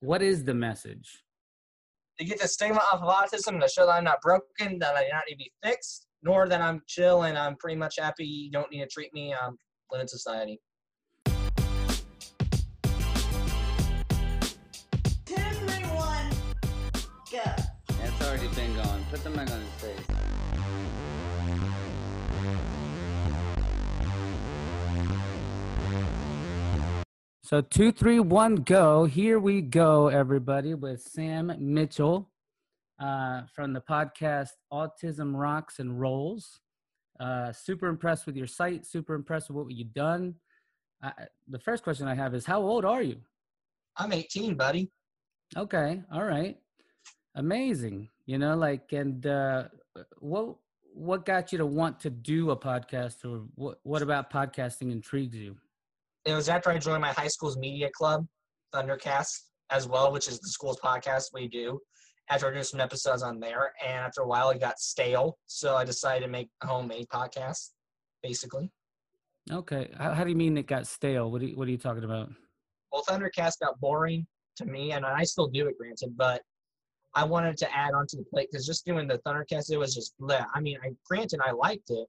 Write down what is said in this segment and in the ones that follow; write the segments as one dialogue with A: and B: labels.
A: What is the message?
B: To get the stigma off of autism to show that I'm not broken, that I do not need to be fixed, nor that I'm chill and I'm pretty much happy. You don't need to treat me. I'm living in society.
C: Two, three, one, go.
D: It's already been going. Put the mic on his face.
A: So two, three, one, go. Here we go, everybody, with Sam Mitchell uh, from the podcast Autism Rocks and Rolls. Uh, super impressed with your site. Super impressed with what you've done. Uh, the first question I have is, how old are you?
B: I'm 18, buddy.
A: Okay, all right, amazing. You know, like, and uh, what what got you to want to do a podcast, or what what about podcasting intrigues you?
B: It was after I joined my high school's media club, Thundercast, as well, which is the school's podcast we do. After I did some episodes on there, and after a while, it got stale, so I decided to make a homemade podcast, basically.
A: Okay, how, how do you mean it got stale? What are you, what are you talking about?
B: Well, Thundercast got boring to me, and I still do it, granted, but I wanted to add onto the plate because just doing the Thundercast, it was just bleh. I mean, I granted I liked it,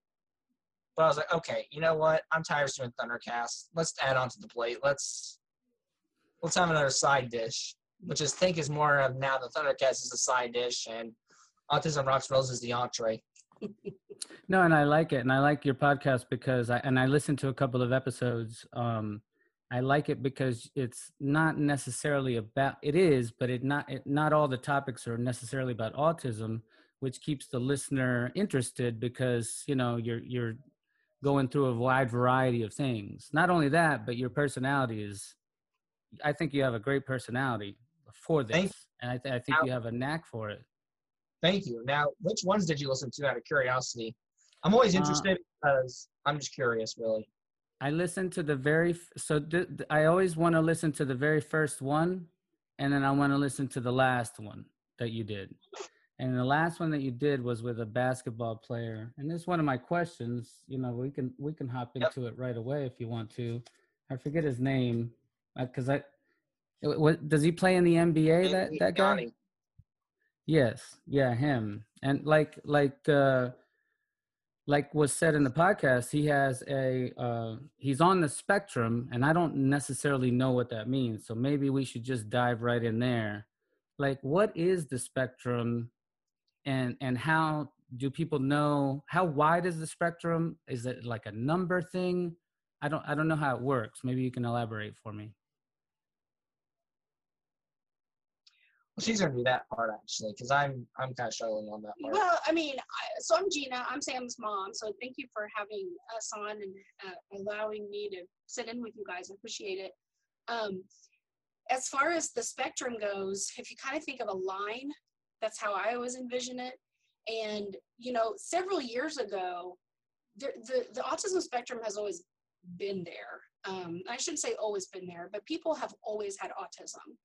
B: but I was like, okay, you know what? I'm tired of doing Thundercast. Let's add onto the plate. Let's let's have another side dish, which is think is more of now the Thundercast is a side dish and Autism Rocks Rolls is the entree.
A: No, and I like it, and I like your podcast because I and I listened to a couple of episodes. Um, I like it because it's not necessarily about it is, but it not it, not all the topics are necessarily about autism, which keeps the listener interested because you know you're you're going through a wide variety of things. Not only that, but your personality is. I think you have a great personality for this, and I, th- I think you have a knack for it.
B: Thank you. Now, which ones did you listen to out of curiosity? I'm always
A: Uh,
B: interested because I'm just curious, really.
A: I listen to the very f- so th- th- I always want to listen to the very first one, and then I want to listen to the last one that you did. And the last one that you did was with a basketball player. And this is one of my questions. You know, we can we can hop
B: Yep.
A: into it right away if you want to. I forget his name because I. What does he play in the NBA? That that guy. Yes, yeah, him. And like like uh like was said in the podcast, he has a uh he's on the spectrum and I don't necessarily know what that means. So maybe we should just dive right in there. Like what is the spectrum and and how do people know how wide is the spectrum? Is it like a number thing? I don't I don't know how it works. Maybe you can elaborate for me.
B: Well, she's gonna do that part actually, because I'm I'm kind of struggling on that part.
C: Well, I mean, I, so I'm Gina. I'm Sam's mom. So thank you for having us on and uh, allowing me to sit in with you guys. I appreciate it. Um, as far as the spectrum goes, if you kind of think of a line, that's how I always envision it. And you know, several years ago, the the, the autism spectrum has always been there. Um, I shouldn't say always been there, but people have always had autism.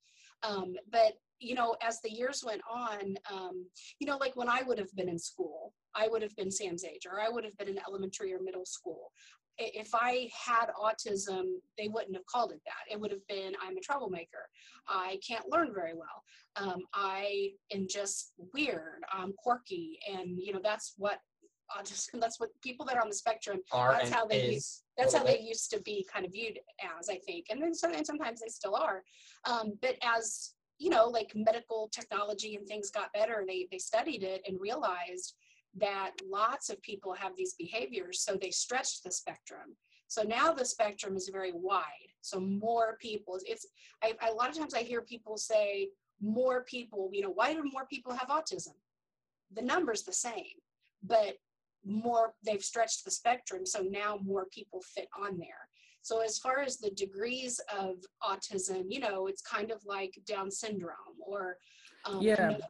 C: Um, but you know, as the years went on, um, you know, like when I would have been in school, I would have been Sam's age, or I would have been in elementary or middle school. If I had autism, they wouldn't have called it that. It would have been, I'm a troublemaker. I can't learn very well. Um, I am just weird. I'm quirky. And, you know, that's what autism, that's what people that are on the spectrum,
B: Are
C: that's how they use that's how they used to be kind of viewed as i think and then and sometimes they still are um, but as you know like medical technology and things got better they they studied it and realized that lots of people have these behaviors so they stretched the spectrum. So now the spectrum is very wide so more people it's I, a lot of times i hear people say more people you know why do more people have autism? The number's the same but more they've stretched the spectrum so now more people fit on there. So as far as the degrees of autism you know it's kind of like down syndrome or um,
A: Yeah.
C: another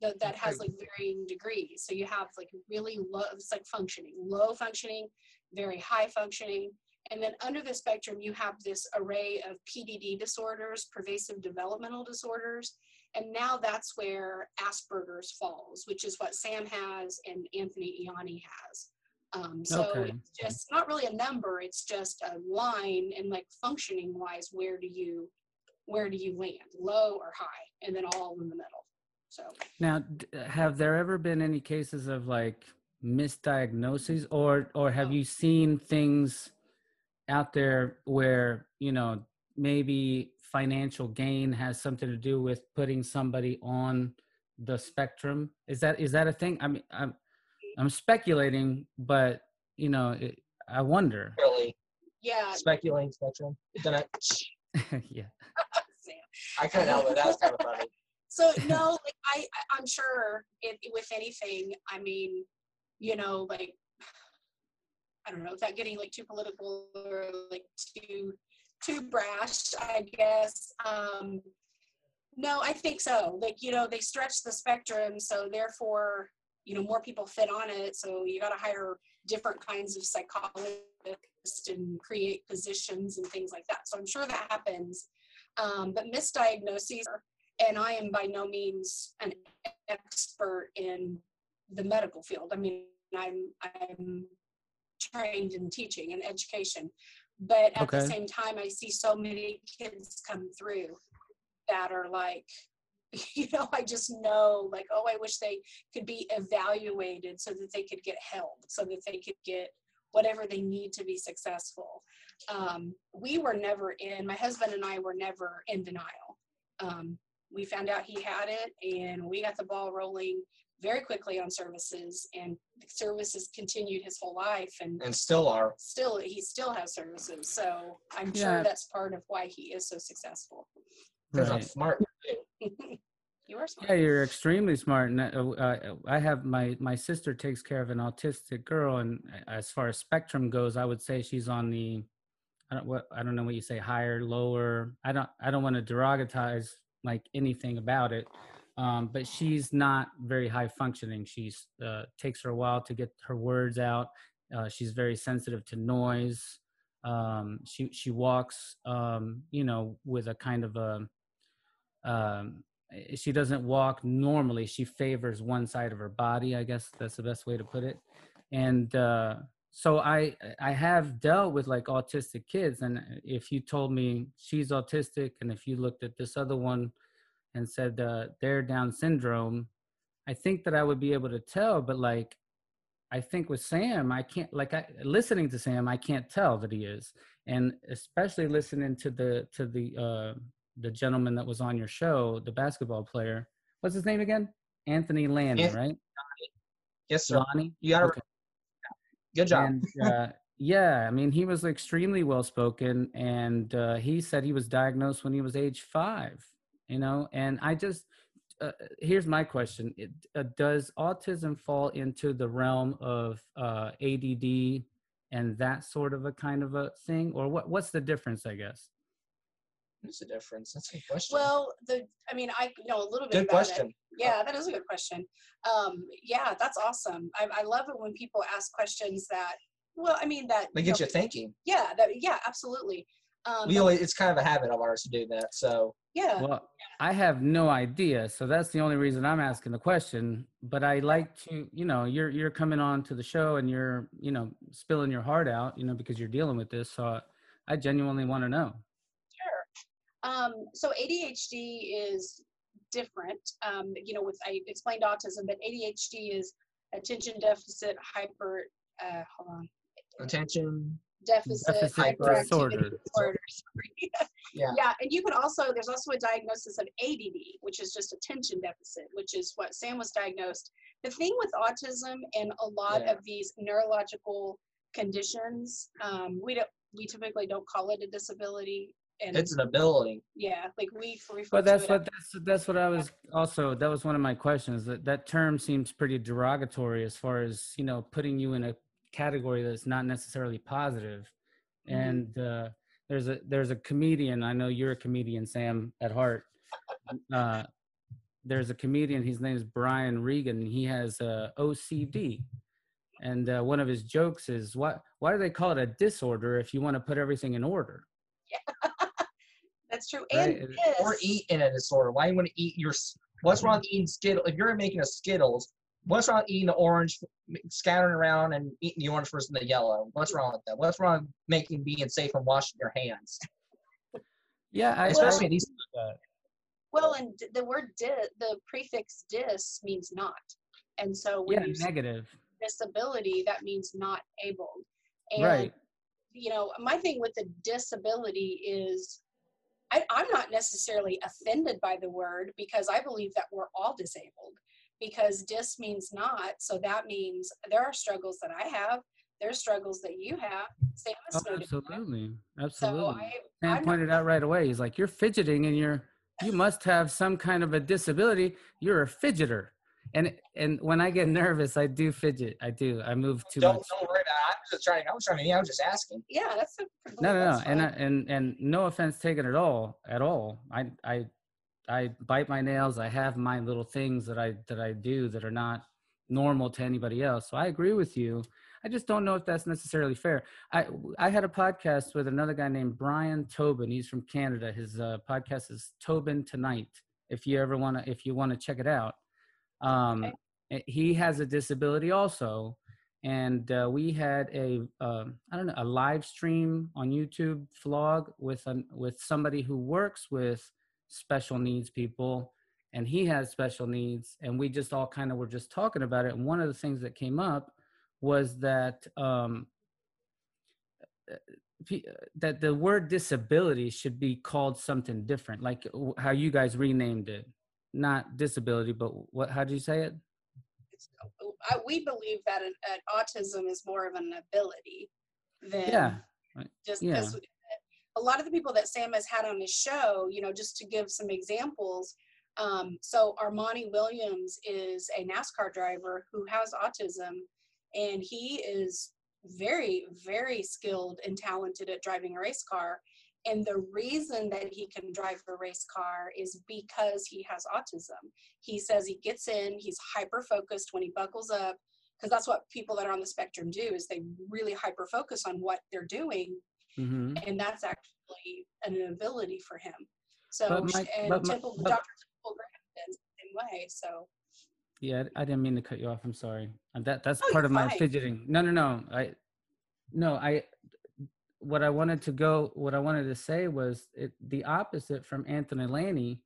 C: that, that has like varying degrees so you have like really low it's like functioning low functioning very high functioning and then under the spectrum you have this array of pdd disorders pervasive developmental disorders and now that's where Asperger's falls, which is what Sam has and Anthony Ianni has. Um, so
A: Okay.
C: it's just not really a number; it's just a line, and like functioning wise, where do you where do you land, low or high, and then all in the middle. So
A: Now, uh, have there ever been any cases of like misdiagnoses, or or have oh. you seen things out there where you know maybe financial gain has something to do with putting somebody on the spectrum? Is that is that a thing? I mean, I'm I'm speculating, but you know, it, I wonder.
B: Really
C: yeah,
B: speculating spectrum. Done it.
A: yeah.
B: I couldn't help it. That was kind of funny.
C: So no, like I, I'm sure it, with anything. I mean, you know, like I don't know, without getting like too political or like too too brash, I guess. Um, no, I think so. Like you know, they stretch the spectrum, so therefore, you know, more people fit on it. So you got to hire different kinds of psychologists and create positions and things like that. So I'm sure that happens. Um, but misdiagnoses, and I am by no means an expert in the medical field. I mean, I'm I'm trained in teaching and education, but at the same time, I see so many kids come through that are like, you know, I just know like, oh, I wish they could be evaluated so that they could get help, so that they could get whatever they need to be successful. Um, we were never in. My husband and I were never in denial. Um, we found out he had it, and we got the ball rolling very quickly on services, and the services continued his whole life, and
B: And still are.
C: still he still has services. So I'm
A: Yeah.
C: sure that's part of why he is so successful.
B: Because I'm smart.
C: you are smart.
A: Yeah, you're extremely smart. And uh, uh, I have my my sister takes care of an autistic girl, and as far as spectrum goes, I would say she's on the I don't what I don't know what you say higher, lower. I don't I don't want to derogatize like anything about it, um, but she's not very high functioning. She's uh, takes her a while to get her words out. Uh, she's very sensitive to noise. Um, she she walks, um, you know, with a kind of a um, she doesn't walk normally. She favors one side of her body. I guess that's the best way to put it. And uh, so I I have dealt with like autistic kids, and if you told me she's autistic, and if you looked at this other one and said uh, they're Down syndrome, I think that I would be able to tell. But like I think with Sam, I can't like I listening to Sam, I can't tell that he is, and especially listening to the to the uh, the gentleman that was on your show, the basketball player. What's his name again? Anthony Landy,
B: Anthony
A: right?
B: Yes, sir.
A: Lonnie.
B: You got to.
A: Okay.
B: Good job.
A: And, uh, yeah, I mean, he was extremely well spoken, and uh, he said he was diagnosed when he was age five. You know, and I just uh, here's my question: it, uh, Does autism fall into the realm of uh, ADD and that sort of a kind of a thing, or what? What's the difference? I guess.
B: What's the difference? That's a good question.
C: Well, the I mean, I know a little bit
B: good
C: about
B: question.
C: it. Yeah, that is a good question. Um, yeah, that's awesome. I, I love it when people ask questions that. Well, I mean that.
B: They
C: you
B: get
C: know,
B: you thinking.
C: Yeah, that. Yeah, absolutely. Um,
B: We
C: but-
B: always, it's kind of a habit of ours to do that. So
C: yeah.
A: Well, I have no idea, so that's the only reason I'm asking the question. But I like to, you know, you're you're coming on to the show and you're, you know, spilling your heart out, you know, because you're dealing with this. So I genuinely want to know.
C: Um, so ADHD is different. Um, you know, with I explained autism, but ADHD is attention deficit hyper. Uh, hold on.
B: attention.
C: Deficit,
A: Deficit
C: hyperactivity
A: disorder.
C: disorder.
B: Yeah.
C: yeah, and you could also there's also a diagnosis of ADD, which is just attention deficit, which is what Sam was diagnosed. The thing with autism and a lot
B: Yeah.
C: of these neurological conditions, um, we don't we typically don't call it a disability. And
B: It's an ability.
C: yeah, like we refer
A: But that's
C: it
A: what that's that's what I was also that was one of my questions. That that term seems pretty derogatory as far as you know putting you in a category that's not necessarily positive.
C: Mhm.
A: And uh, there's a there's a comedian. I know you're a comedian, Sam, at heart. Uh, there's a comedian. His name is Brian Regan. He has uh, OCD, and uh, one of his jokes is, "Why why do they call it a disorder if you want to put everything in order?"
C: That's true.
A: Right,
C: And
A: it-
B: Or eat in a disorder. Why you want to eat your? What's wrong with eating Skittles? If you're making a Skittles, what's wrong with eating the orange, scattering around and eating the orange versus the yellow? What's wrong with that? What's wrong with making being safe and washing your hands?
A: Yeah, I,
B: especially
A: I,
B: these.
C: Well, and the word di- the prefix dis means not. And so when
A: yeah,
C: you
A: negative.
C: disability, that means not able. And,
A: Right.
C: you know, my thing with the disability is I, I'm not necessarily offended by the word because I believe that we're all disabled because dis means not. So that means there are struggles that I have. There's struggles that you have. Sam is
A: Oh,
C: different.
A: absolutely,
C: So
A: absolutely.
C: I,
A: Sam
C: I'm not-
A: pointed out right away. He's like, "You're fidgeting, and you're you must have some kind of a disability. You're a fidgeter." And and when I get nervous, I do fidget. I do. I move too
B: Don't
A: much.
B: don't worry about. it. I was just trying. I was trying to. Yeah, I was just asking.
C: yeah, that's a
A: No, no, no.
C: that's
A: And I, and and no offense taken at all, at all. I I I bite my nails. I have my little things that I that I do that are not normal to anybody else. So I agree with you. I just don't know if that's necessarily fair. I I had a podcast with another guy named Brian Tobin. He's from Canada. His uh, podcast is Tobin Tonight. If you ever want to, if you want to check it out, um,
C: Okay.
A: eh, he has a disability also, and uh, we had a um, I don't know a live stream on YouTube vlog with an, with somebody who works with special needs people, and he has special needs, and we just all kind of were just talking about it. And one of the things that came up was that um, that the word disability should be called something different, like how you guys renamed it, not disability, but what? How do you say it?
C: It's- I, we believe that an, an autism is more of an ability than
A: Yeah,
C: just
A: yeah.
C: because a lot of the people that Sam has had on his show, you know, just to give some examples. Um, so Armani Williams is a NASCAR driver who has autism, and he is very, very skilled and talented at driving a race car. And the reason that he can drive a race car is because he has autism. He says he gets in, he's hyper focused when he buckles up, because that's what people that are on the spectrum do is they really hyper focus on what they're doing
A: hmm
C: and that's actually an ability for him. So
A: But my-
C: and
A: but my-
C: Temple,
A: but-
C: Dr. Temple Grandin the same way. So
A: Yeah, I didn't mean to cut you off. I'm sorry. That that's
C: Oh,
A: part of my fidgeting. No, no, no. I no, I what I wanted to go what I wanted to say was it, the opposite from Anthony Laney.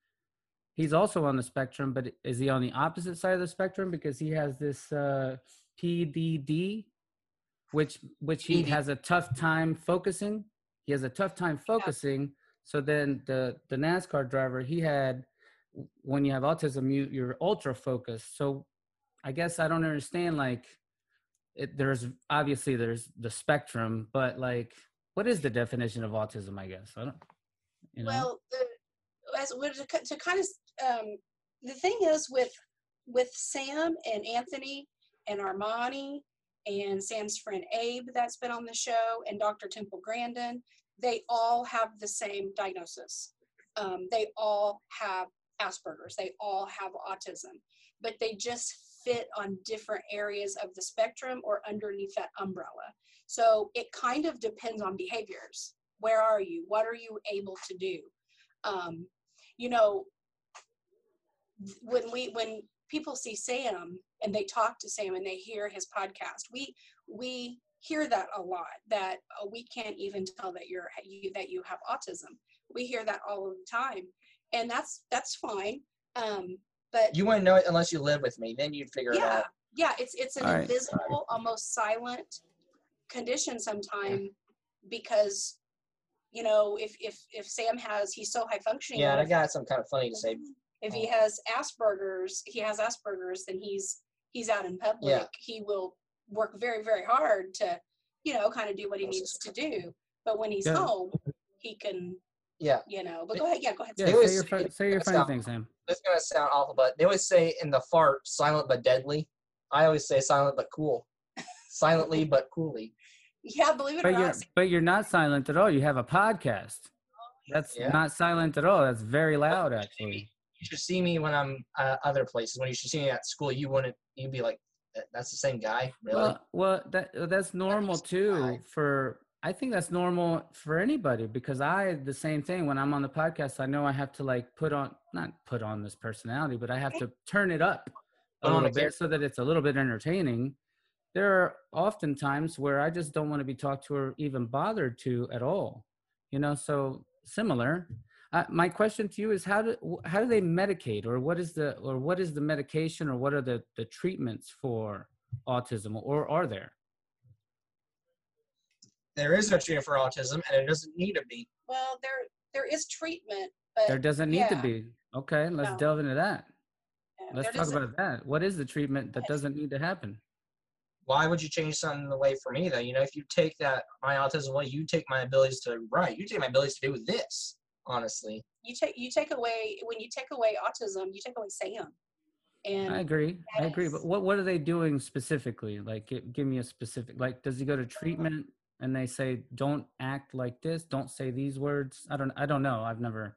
A: He's also on the spectrum, but is he on the opposite side of the spectrum because he has this uh PDD which which he has a tough time focusing. He has a tough time focusing. So then the the NASCAR driver he had when you have autism you you're ultra focused. So I guess I don't understand like it, there's obviously there's the spectrum, but like what is the definition of autism? I guess I don't. You know?
C: well, the, as well, to, to kind of um, the thing is with with Sam and Anthony and Armani and Sam's friend Abe that's been on the show and Dr. Temple Grandin, they all have the same diagnosis. Um, they all have Asperger's. They all have autism, but they just fit on different areas of the spectrum or underneath that umbrella. So it kind of depends on behaviors. Where are you? What are you able to do? Um, you know, when we when people see Sam and they talk to Sam and they hear his podcast, we we hear that a lot. That uh, we can't even tell that you're you, that you have autism. We hear that all the time, and that's that's fine. Um, but
B: You wouldn't know it unless you live with me. Then you'd figure it
C: yeah
B: out.
C: yeah it's it's an
A: All right.
C: invisible almost silent condition sometime because you know if if if sam has he's so high functioning
B: Yeah, I got something kind of funny to say.
C: if he has asperger's he has asperger's then he's he's out in public he will work very very hard to you know kind of do what he needs to do but when he's
A: Yeah.
C: home he can
B: Yeah,
C: you know but go ahead yeah go ahead
A: yeah,
B: they
A: say your
B: say
A: fun,
B: it-
A: say your funny thing, Sam.
B: This is gonna sound awful, but they always say in the fart, silent but deadly. I always say silent but cool. Silently but coolly.
C: yeah believe it or
A: But you're
C: not
A: but you're not silent at all. You have a podcast. That's
B: Yeah.
A: not silent at all. That's very loud, actually.
B: You should see me when I'm uh, other places. When you should see me at school, you wouldn't. You'd be like, "That's the same guy, really?"
A: Well, well, that that's normal
B: just
A: too.
B: fine.
A: For I think that's normal for anybody because I the same thing when I'm on the podcast. I know I have to like put on not put on this personality, but I have to turn it up a little
B: a
A: bit so that it's a little bit entertaining. There are often times where I just don't want to be talked to or even bothered to at all. You know, so similar. Uh, my question to you is how do how do they medicate, or what is the or what is the medication, or what are the the treatments for autism, or are there?
B: There is no treatment for autism, and it doesn't need to be.
C: Well, there there is treatment, but
A: There doesn't need to be. Okay, let's
C: No.
A: delve into that.
C: uh,
A: Let's talk about that. What is the treatment that doesn't need to happen?
B: Why would you change something the way for me though? You know, if you take that my autism away, you take my abilities to write. You take my abilities to do this. Honestly,
C: you take you take away when you take away autism, you take away Sam. And
A: I agree. I agree. But what what are they doing specifically? Like, give, give me a specific. Like, does he go to treatment and they say, "Don't act like this. Don't say these words"? I don't. I don't know. I've never.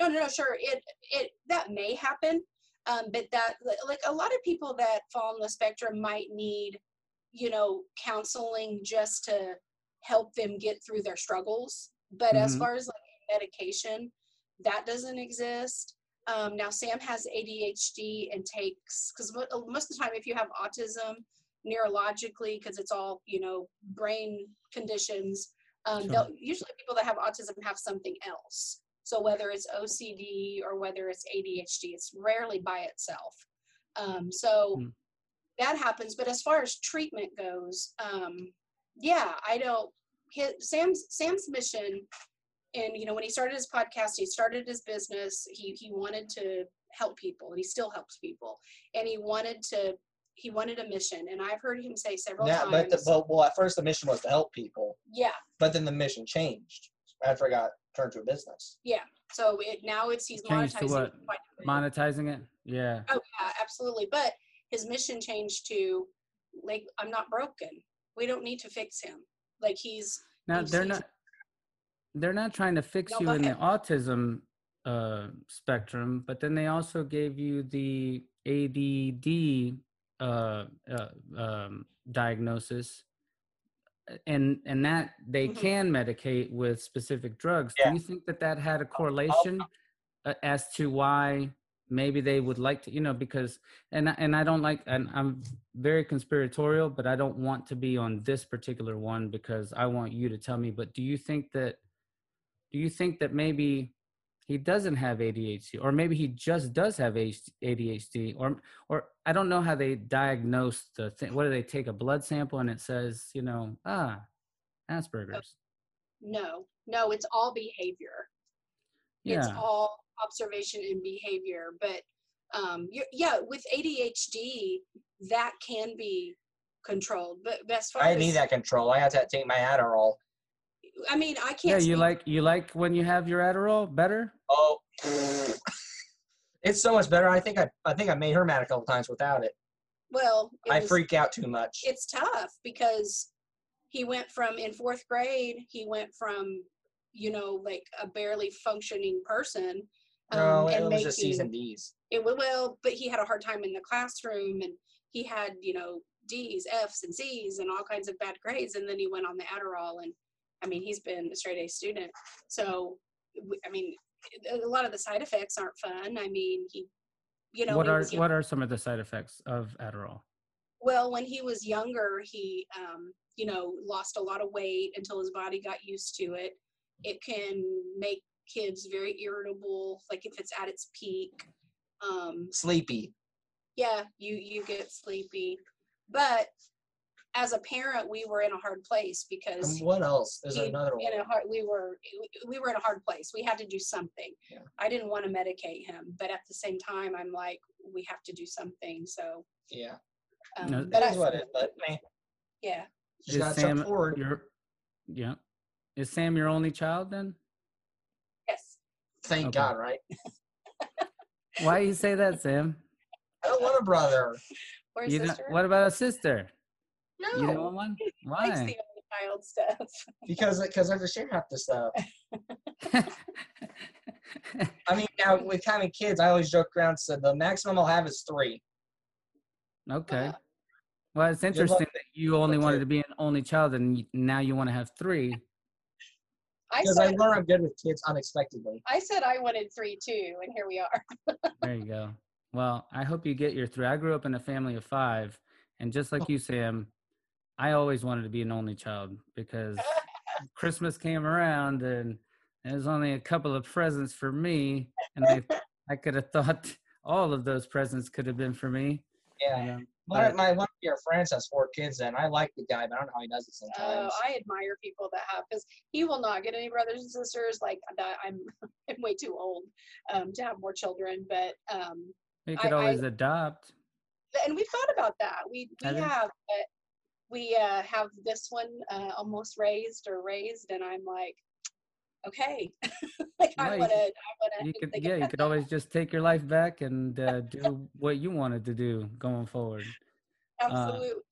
C: no, no, no, sure, it it that may happen, um, but that like a lot of people that fall on the spectrum might need, you know, counseling just to help them get through their struggles. But as
A: Mhm.
C: far as like medication, that doesn't exist. Um, now Sam has ADHD and takes because most of the time, if you have autism neurologically, because it's all you know brain conditions, um,
A: Sure.
C: usually people that have autism have something else. So whether it's OCD or whether it's ADHD, it's rarely by itself. Um, so
A: Mm.
C: that happens. But as far as treatment goes, um, yeah, I don't. His, Sam's Sam's mission, and you know, when he started his podcast, he started his business. He he wanted to help people, and he still helps people. And he wanted to he wanted a mission, and I've heard him say several
B: yeah,
C: times.
B: but, the, but well, at first the mission was to help people,
C: yeah,
B: but then the mission changed after I got turned to a business. Yeah.
C: So it now it's he's
A: Changed to
C: monetizing.
A: what?
C: it quite a bit.
A: Monetizing it? Yeah.
C: Oh yeah, absolutely. But his mission changed to like I'm not broken. We don't need to fix him. Like he's
A: Now
C: He's-
A: they're
C: he's-
A: not. They're not trying to fix
C: No,
A: you
C: go
A: in the autism uh, spectrum, but then they also gave you the ADD uh, uh, um, diagnosis, uh, and and that they
C: Mhm.
A: can medicate with specific drugs.
B: Yeah.
A: Do you think that that had a correlation uh, as to why maybe they would like to, you know, because and and I don't like and I'm very conspiratorial, but I don't want to be on this particular one because I want you to tell me. But do you think that do you think that maybe he doesn't have ADHD or maybe he just does have ADHD or or I don't know how they diagnose the thing. What do they take a blood sample and it says, you know, ah, Asperger's.
C: no, no, it's all behavior.
A: Yeah.
C: It's all observation and behavior. But um you yeah, with ADHD, that can be controlled. But best far
B: I
C: as
B: need that control. I had to take my Adderall.
C: I mean I can't
A: Yeah, you
C: speak-
A: like you like when you have your Adderall better?
B: Oh, it's so much better. I think I I think I made her mad a couple times without it.
C: well it
B: I
C: was-
B: freak out too much.
C: it's tough because he went from in fourth grade he went from you know like a barely functioning person
B: no,
C: um,
B: it
C: and
B: was
C: making
B: just C's and D's.
C: it wa- well but he had a hard time in the classroom and he had you know d's f's and c's and all kinds of bad grades and then he went on the adderall and i mean he's been a straight a student so I mean a lot of the side effects aren't fun i mean he you know
A: what are
C: young-
A: what are some of the side effects of Adderall?
C: Well, when he was younger, he, um, you know, lost a lot of weight until his body got used to it. It can make kids very irritable, like if it's at its peak. Um,
B: Sleepy.
C: yeah, you you get sleepy. But as a parent, we were in a hard place because
B: And what else? is
C: he-
B: another one.
C: in a hard, we were we were in a hard place. We had to do something.
B: Yeah.
C: I didn't want to medicate him, but at the same time, I'm like, we have to do something. So,
B: Yeah.
C: um,
A: No,
C: but
B: That is what it. But man,
C: yeah.
A: Is Sam your yeah? Is Sam your only child then?
C: Yes.
B: Thank
A: Okay.
B: God, right?
A: Why you say that, Sam?
B: I don't want a brother.
C: Or
A: You
C: sister?
A: what about a sister?
C: No.
A: You don't want one?
C: likes the
A: Why?
C: only child stuff.
B: Because because I have to share half the stuff. I mean, now with having kids, I always joke around. Said the maximum I'll have is three.
A: okay.
C: Uh,
A: Well, it's interesting that you only wanted
B: it.
A: to be an only child, and now you want to have three.
C: I
B: Because I
C: said
B: learn I'm good with kids unexpectedly.
C: I said I wanted three too, and here we are.
A: There you go. Well, I hope you get your three. I grew up in a family of five, and just like you, Sam, I always wanted to be an only child because Christmas came around and there was only a couple of presents for me, and I I could have thought all of those presents could have been for me.
B: Yeah.
A: you know,
B: One of my one of your friends has four kids, and I like the guy, but I don't know how he does it sometimes. Oh.
C: I admire people that have because he will not get any brothers and sisters. Like that, I'm I'm way too old um, to have more children. But um,
A: you could
C: I-
A: always adopt.
C: and we've thought about that. We we
A: Have
C: have, but we uh, have this one uh, almost raised or raised, and I'm like, okay, like I
A: you
C: want to,
A: could-
C: I want to.
A: You could yeah, you could always just take your life back and uh, do what you wanted to do going forward.
C: absolutely.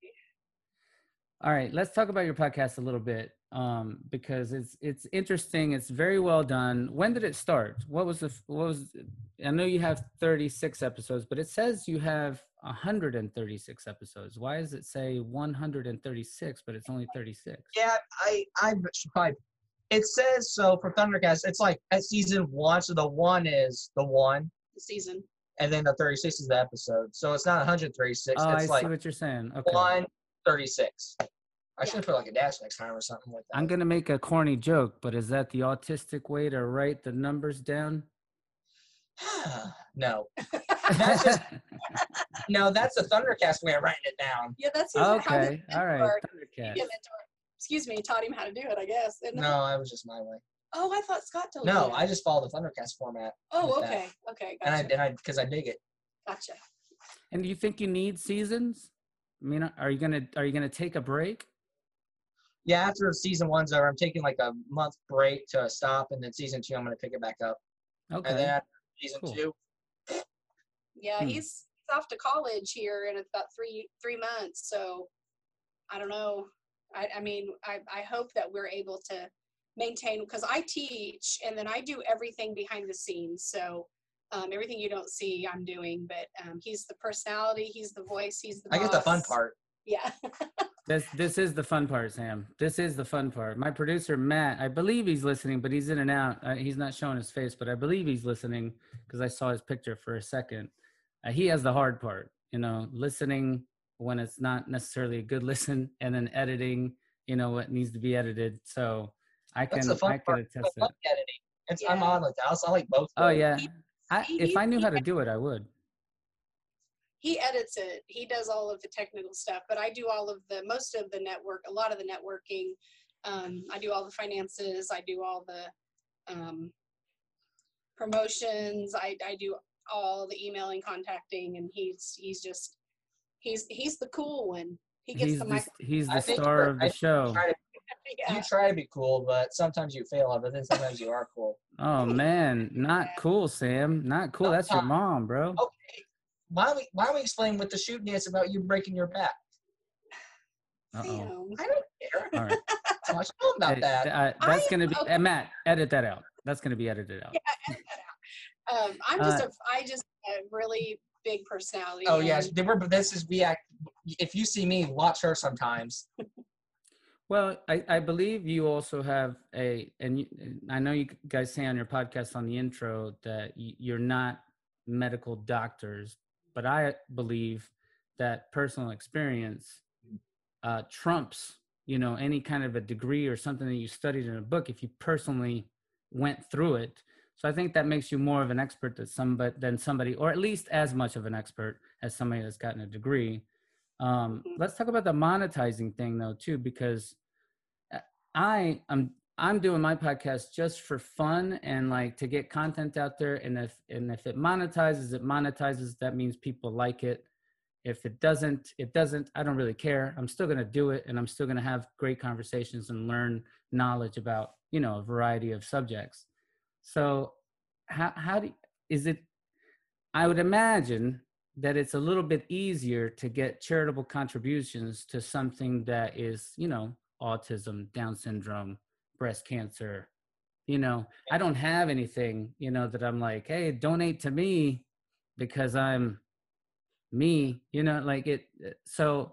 A: All right, let's talk about your podcast a little bit um, because it's it's interesting. It's very well done. When did it start? What was the what was? I know you have 36 episodes, but it says you have 136 episodes. Why does it say 136, but it's only 36?
B: Yeah, I I should probably. It says so for Thundercast. It's like at season one, so the one is the one,
C: the season.
B: and then the thirty six is the episode. So it's not one hundred thirty six.
A: Oh, I
B: it's
A: see what you're saying. Okay.
B: one thirty six. I
C: Yeah.
B: should put like a dash next time or something like that.
A: I'm gonna make a corny joke, but is that the autistic way to write the numbers down?
B: no, That's just- no, that's the Thundercast way of writing it down.
C: Yeah, that's his, how
A: okay, all right.
C: mentor-
A: Thundercat.
C: excuse me, taught him how to do it. I guess. And-
B: No, I was just my way.
C: Oh, I thought Scott told you.
B: No. I just follow the Thundercast format,
C: Oh,
B: with that.
C: okay, okay,
B: and I
C: gotcha,
B: and I because I dig it.
C: gotcha.
A: And do you think you need seasons? I mean, are you gonna are you gonna take a break?
B: Yeah, after season one's over, I'm taking like a month break to stop, and then season two, I'm gonna pick it back up.
A: Okay.
B: And then after season
A: Cool.
B: two,
C: Yeah,
A: Hmm.
C: he's he's off to college here in about three three months. So I don't know. I, I mean, I, I hope that we're able to maintain because I teach and then I do everything behind the scenes. So um, everything you don't see, I'm doing. But um, he's the personality, he's the voice, he's the.
B: I get the fun part.
C: Yeah.
A: This this is the fun part, Sam. This is the fun part. My producer Matt, I believe he's listening, but he's in and out. Uh, he's not showing his face, but I believe he's listening because I saw his picture for a second. Uh, he has the hard part, you know, listening when it's not necessarily a good listen, and then editing, you know, what needs to be edited. So I can I can
B: part.
A: attest
B: I
A: to
B: love
A: it.
B: editing. It's I'm on like that. I also- I like both.
A: Oh
B: ways.
A: yeah,
C: He-
A: I,
C: he-
A: if I knew how to do it, I would.
C: he edits it. He does all of the technical stuff but i do all of the most of the network a lot of the networking. Um, i do all the finances. I do all the um, promotions. I, I do all the emailing contacting and he's he's just he's he's the cool one. He gets
A: He's
C: the
A: the,
C: microphone
A: he's the
B: think
A: star
B: you're-
A: of the
B: I-
A: show.
B: Try to,
C: yeah.
B: You try to be cool, but sometimes you fail, but then sometimes you are cool.
A: Oh man, not cool, Sam. Not cool. That's your mom, bro.
B: Okay, why don't we why don't we explain with the shoot dance about you breaking your back?
A: Uh-oh.
C: Damn.
B: I don't care.
A: All right.
B: So much know about
A: Hey,
B: that.
A: uh, that's
C: I-
A: gonna be
C: okay.
A: uh, Matt. Edit that out. That's gonna be edited out.
C: um, i'm just
A: Uh,
C: a i just a really big personality
B: Oh yes,
C: and-
B: they were. But this is we act. If you see me, watch her sometimes.
A: Well, I, I believe you also have a, and I know you guys say on your podcast on the intro that you're not medical doctors, but I believe that personal experience uh, trumps, you know, any kind of a degree or something that you studied in a book if you personally went through it. So I think that makes you more of an expert than somebody, than somebody, or at least as much of an expert as somebody that's gotten a degree. Um,
C: Mhm.
A: let's talk about the monetizing thing though too, because I am I'm doing my podcast just for fun and like to get content out there. And if and if it monetizes, it monetizes. That means people like it. If it doesn't, it doesn't. I don't really care. I'm still gonna do it, and I'm still gonna have great conversations and learn knowledge about you know a variety of subjects. So how how do is it? I would imagine that it's a little bit easier to get charitable contributions to something that is, you know, autism, Down syndrome, breast cancer. You know, I don't have anything, you know, that I'm like, hey, donate to me because I'm me, you know, like it. So,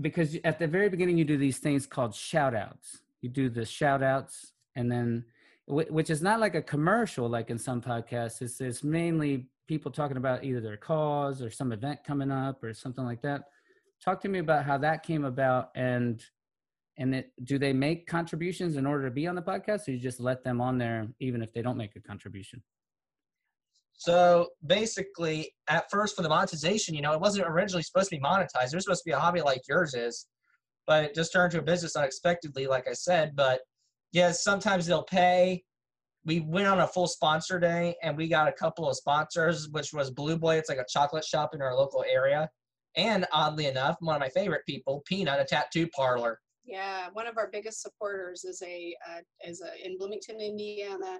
A: because at the very beginning, you do these things called shout outs. You do the shout outs and then which is not like a commercial like in some podcasts it's, it's mainly people talking about either their cause or some event coming up or something like that talk to me about how that came about and and it, do they make contributions in order to be on the podcast, or you just let them on there even if they don't make a contribution?
B: So basically, at first for the monetization, you know, it wasn't originally supposed to be monetized. It was supposed to be a hobby like yours is, but it just turned to a business unexpectedly, like I said. But yes, sometimes they'll pay. We went on a full sponsor day and we got a couple of sponsors, which was Blue Boy. It's like a chocolate shop in our local area. And oddly enough, one of my favorite people, Peanut, a tattoo parlor.
C: Yeah, one of our biggest supporters is a uh, is a in Bloomington, Indiana.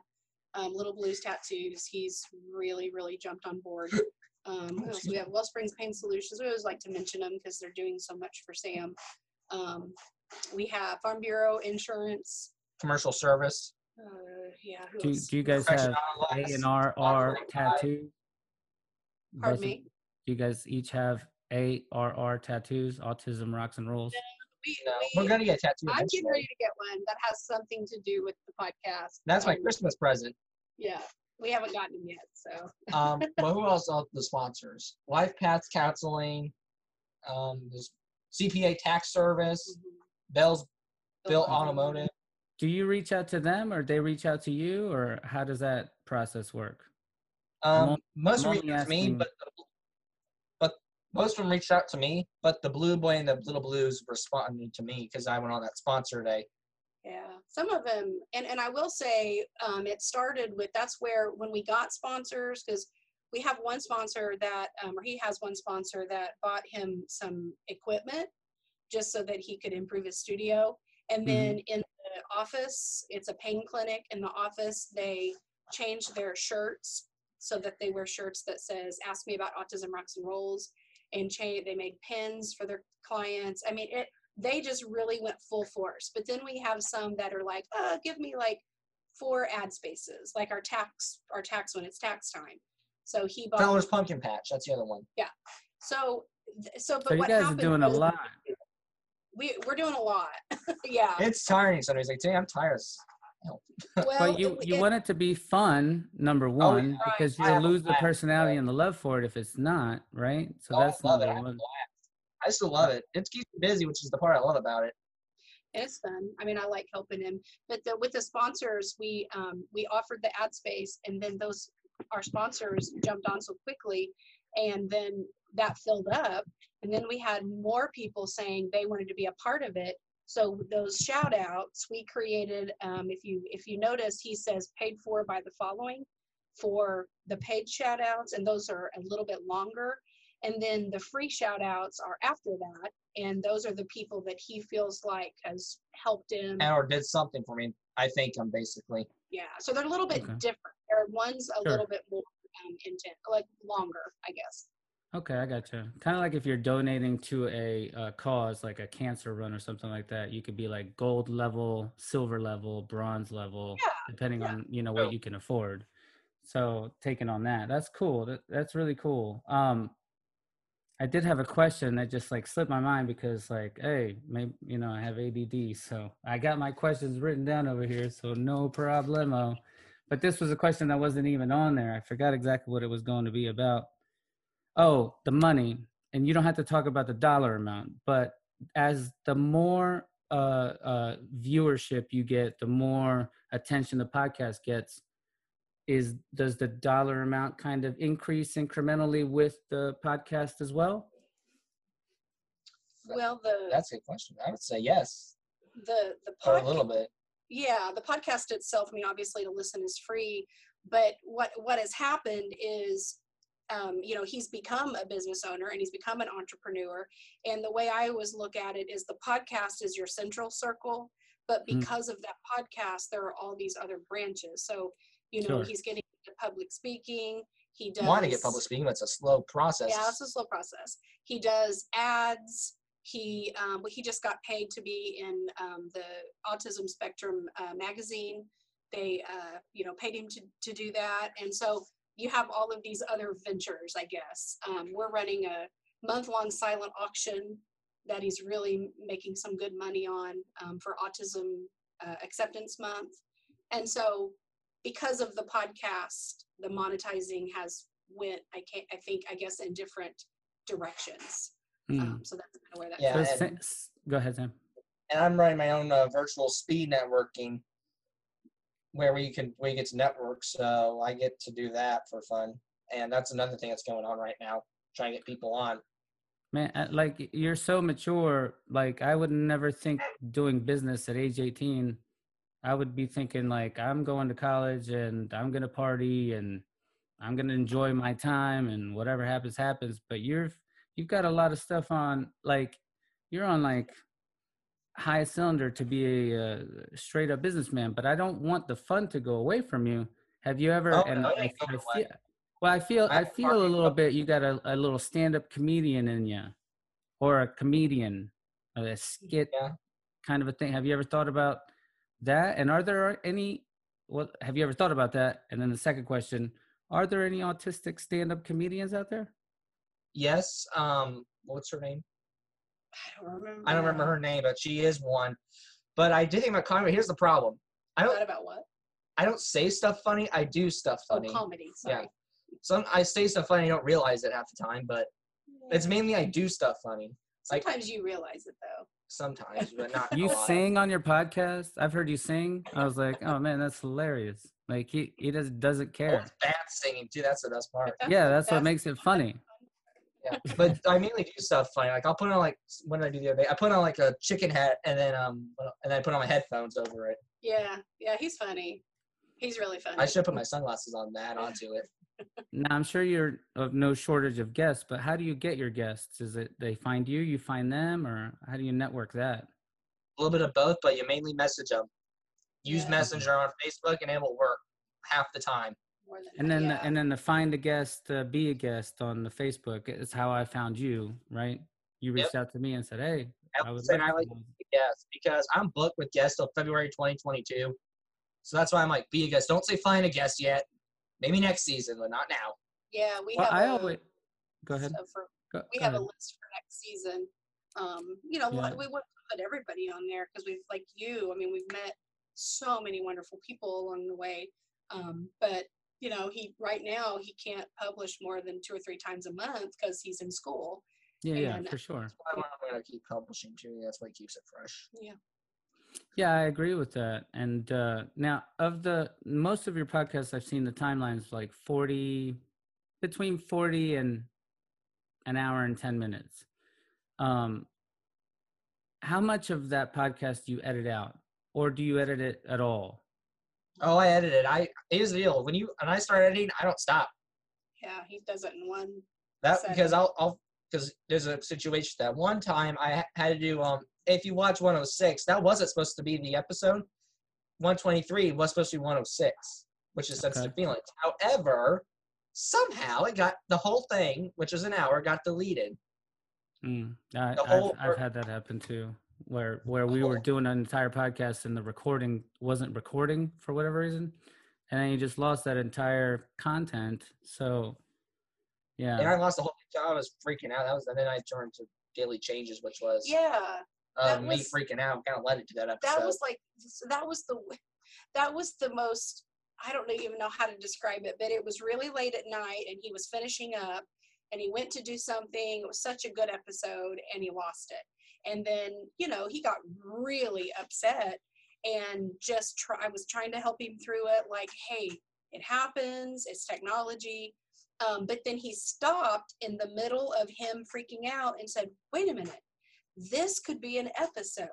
C: Um, Little Blues Tattoos. He's really really jumped on board. Um, we have Wellsprings Pain Solutions. We always like to mention them because they're doing so much for Sam. Um, we have Farm Bureau Insurance.
B: Commercial service.
C: Uh, yeah.
A: Do, do you guys have A and R R tattoo?
C: Pardon
A: Both of-
C: me.
A: Do you guys each have A R R tattoos? Autism rocks and rolls.
C: We,
B: No,
C: we,
B: we're gonna get tattoos.
C: I'm getting ready to get one that has something to do with the podcast.
B: That's my
C: Um,
B: Christmas present.
C: Yeah, we haven't gotten them yet, so.
B: Um, well, who else are the sponsors? Life Paths Counseling, um, CPA Tax Service, Bell's Bill Automotive.
A: Do you reach out to them, or they reach out to you, or how does that process work?
B: Um,
A: on-
B: most
A: I'm
B: reached
A: only
B: out to me, but the, but most of them reached out to me. But the Blue Boy and the Little Blues responded to me because I went on that sponsor day.
C: Yeah, some of them, and and I will say, um, it started with that's where when we got sponsors because we have one sponsor that, um, or he has one sponsor that bought him some equipment just so that he could improve his studio. And
A: Mhm.
C: then in the office, it's a pain clinic. In the office, they change their shirts so that they wear shirts that says "Ask me about autism, rocks and rolls," and cha- they made pins for their clients. I mean, it they just really went full force. But then we have some that are like, uh, give me like four ad spaces, like our tax, our tax when it's tax time. So he bought.
B: Feller's Pumpkin Patch. That's the other one. Yeah.
C: So, th- so, but
A: So you
C: what
A: guys are
C: happened
A: doing a lot.
C: We we're doing a lot. yeah.
B: It's tiring. Somebody's like, "Dang, I'm tired."
C: well,
A: But you
C: it-
A: you
C: it-
A: want it to be fun, number
B: Oh,
A: one,
B: yeah.
A: because
B: I
A: you'll lose the personality
B: yeah.
A: and the love for it if it's not, right? So
B: Oh, I
A: that's
B: love it.
A: Number
B: have
A: one.
B: blast. I still love it. It keeps me busy, which is the part I love about it.
C: it's fun. I mean, I like helping him. But the, with the sponsors, we um, we offered the ad space, and then those our sponsors jumped on so quickly, and then that filled up, and then we had more people saying they wanted to be a part of it. So those shout outs we created. Um, if you if you notice, he says paid for by the following for the paid shout outs, and those are a little bit longer. And then the free shout outs are after that. And those are the people that he feels like has helped him.
B: And or did something for me. I thank them basically.
C: Yeah. So they're a little bit
A: Okay.
C: different. There are ones a
A: Sure.
C: little bit more um, intent, like longer, I guess.
A: Okay, I got you. Kind of like if you're donating to a, uh cause, like a cancer run or something like that, you could be like gold level, silver level, bronze level,
C: Yeah,
A: depending
C: yeah.
A: on you know what
B: Cool.
A: you can afford. So taking on that, that's cool. That, that's really cool. Um, I did have a question that just like slipped my mind because like, hey, maybe you know I have ADD, so I got my questions written down over here, so no problemo. But this was a question that wasn't even on there. I forgot exactly what it was going to be about. Oh, the money, and you don't have to talk about the dollar amount, but as the more uh, uh, viewership you get, the more attention the podcast gets. Is does the dollar amount kind of increase incrementally with the podcast as well?
C: Well, the
B: That's a good question. I would say yes,
C: the the
B: or a little bit.
C: yeah, the podcast itself. I mean, obviously, to listen is free, but what what has happened is. Um, you know he's become a business owner and he's become an entrepreneur and the way i always look at it is the podcast is your central circle but
A: Mm.
C: because of that podcast there are all these other branches so you know
A: Sure.
C: he's getting into public speaking he does
B: Want to get public speaking, but it's a slow process.
C: Yeah, it's a slow process. He does ads. He um, he just got paid to be in um, the Autism Spectrum uh, magazine. They uh, you know paid him to to do that, and so you have all of these other ventures. I guess um, we're running a month long silent auction that he's really making some good money on um, for Autism uh, Acceptance Month, and so because of the podcast, the monetizing has went. I can't. I think. I guess in different directions.
A: Hmm.
C: Um, so that's kind of where that.
B: Yeah,
A: So
B: and-
A: Sa- s- go ahead, Sam.
B: and I'm running my own uh, virtual speed networking, where we can we get to network. So I get to do that for fun, and that's another thing that's going on right now, trying to get people on.
A: Man, uh, like you're so mature. Like I would never think doing business at age 18. I would be thinking like I'm going to college and I'm gonna party and I'm gonna enjoy my time and whatever happens happens. But you're you've got a lot of stuff on. Like you're on like high cylinder to be a, uh straight up businessman. But I don't want the fun to go away from you. Have you ever?
B: Oh,
A: and
B: no,
A: I, I feel, well, I feel I
B: I-
A: feel a little bit. You got a, a little stand up comedian in you, or a comedian, a skit
B: Yeah.
A: kind of a thing. Have you ever thought about that? And are there any? What have you ever thought about that? And then the second question: Are there any autistic stand up comedians out there?
B: Yes. Um. What's her name?
C: I don't remember.
B: I don't remember her name, but she is one. But I did think about comedy. Here's the problem. I don't.
C: Not about what?
B: I don't say stuff funny. I do stuff
C: Oh,
B: funny.
C: comedy.
B: Yeah.
C: Sorry.
B: Some I say stuff funny. I don't realize it half the time, but it's mainly I do stuff funny like-
C: Sometimes you realize it though.
B: sometimes, but not
A: You
B: a lot.
A: sing on your podcast? I've heard you sing. I was like, oh man, that's hilarious. Like he he just doesn't
B: Oh,
A: care.
B: it's bad singing too. That's the best part.
A: Yeah, that's what makes it funny.
B: Yeah, but I mainly do stuff funny. Like I'll put on like what did I do the other day? I put on like a chicken hat and then um and then I put on my headphones over it.
C: Yeah, yeah, he's funny. He's really funny.
B: I should put my sunglasses on that onto it.
A: Now I'm sure you're of no shortage of guests, but how do you get your guests? Is it they find you, you find them, or how do you network that?
B: A little bit of both, but you mainly message them. Use
C: Yeah.
B: Messenger on Facebook and it will work half the time.
C: More than
A: And then
C: yeah.
A: and then to find a guest, uh, be a guest on the Facebook is how I found you, right? You reached out to me and said, "Hey, I was
B: And I
A: to
B: like
A: come on."
B: Yes, because I'm booked with guests till February 2022. So that's why I'm like, be a guest. Don't say find a guest yet. Maybe next season, but not now.
C: yeah, we
A: Well,
C: have
A: I
C: a,
A: always go ahead.
C: for
A: Go,
C: we
A: go
C: have a list for next season. Um, you know,
A: Yeah.
C: we want to put everybody on there because we've like you. I mean, we've met so many wonderful people along the way. Um, but you know, he right now he can't publish more than two or three times a month because he's in school.
A: Yeah, yeah,
C: and-
A: for sure.
B: That's why I'm going to keep publishing too. That's what keeps it fresh.
C: Yeah.
A: Yeah, I agree with that. And uh, now, of the most of your podcasts, I've seen the timelines like forty, between forty and an hour and ten minutes. Um, how much of that podcast do you edit out, or do you edit it at all?
B: Oh, I edited. I here's the deal. When you and I start editing, I don't stop.
C: Yeah, he does it in one.
B: That
C: Setting.
B: because I'll I'll because there's a situation that one time I had to do um if you watch 106 that wasn't supposed to be the episode 123 was supposed to be 106 which is sensitive feelings however somehow it got the whole thing which is an hour got deleted
A: Mm, I,
B: The
A: I've,
B: whole
A: I've had that happen too, where where we
B: The
A: were doing an entire podcast and the recording wasn't recording for whatever reason, and then you just lost that entire content. So, yeah.
B: and I lost the whole I was freaking out. That was and then I turned to daily changes which was
C: Yeah, that
B: um, me freaking out. Kind of led it to that episode.
C: that was like so that was the that was the most i don't even know how to describe it but it was really late at night and he was finishing up and he went to do something. It was such a good episode and he lost it and then you know he got really upset and just try i was trying to help him through it like hey it happens it's technology. Um, but then he stopped in the middle of him freaking out and said wait a minute this could be an episode.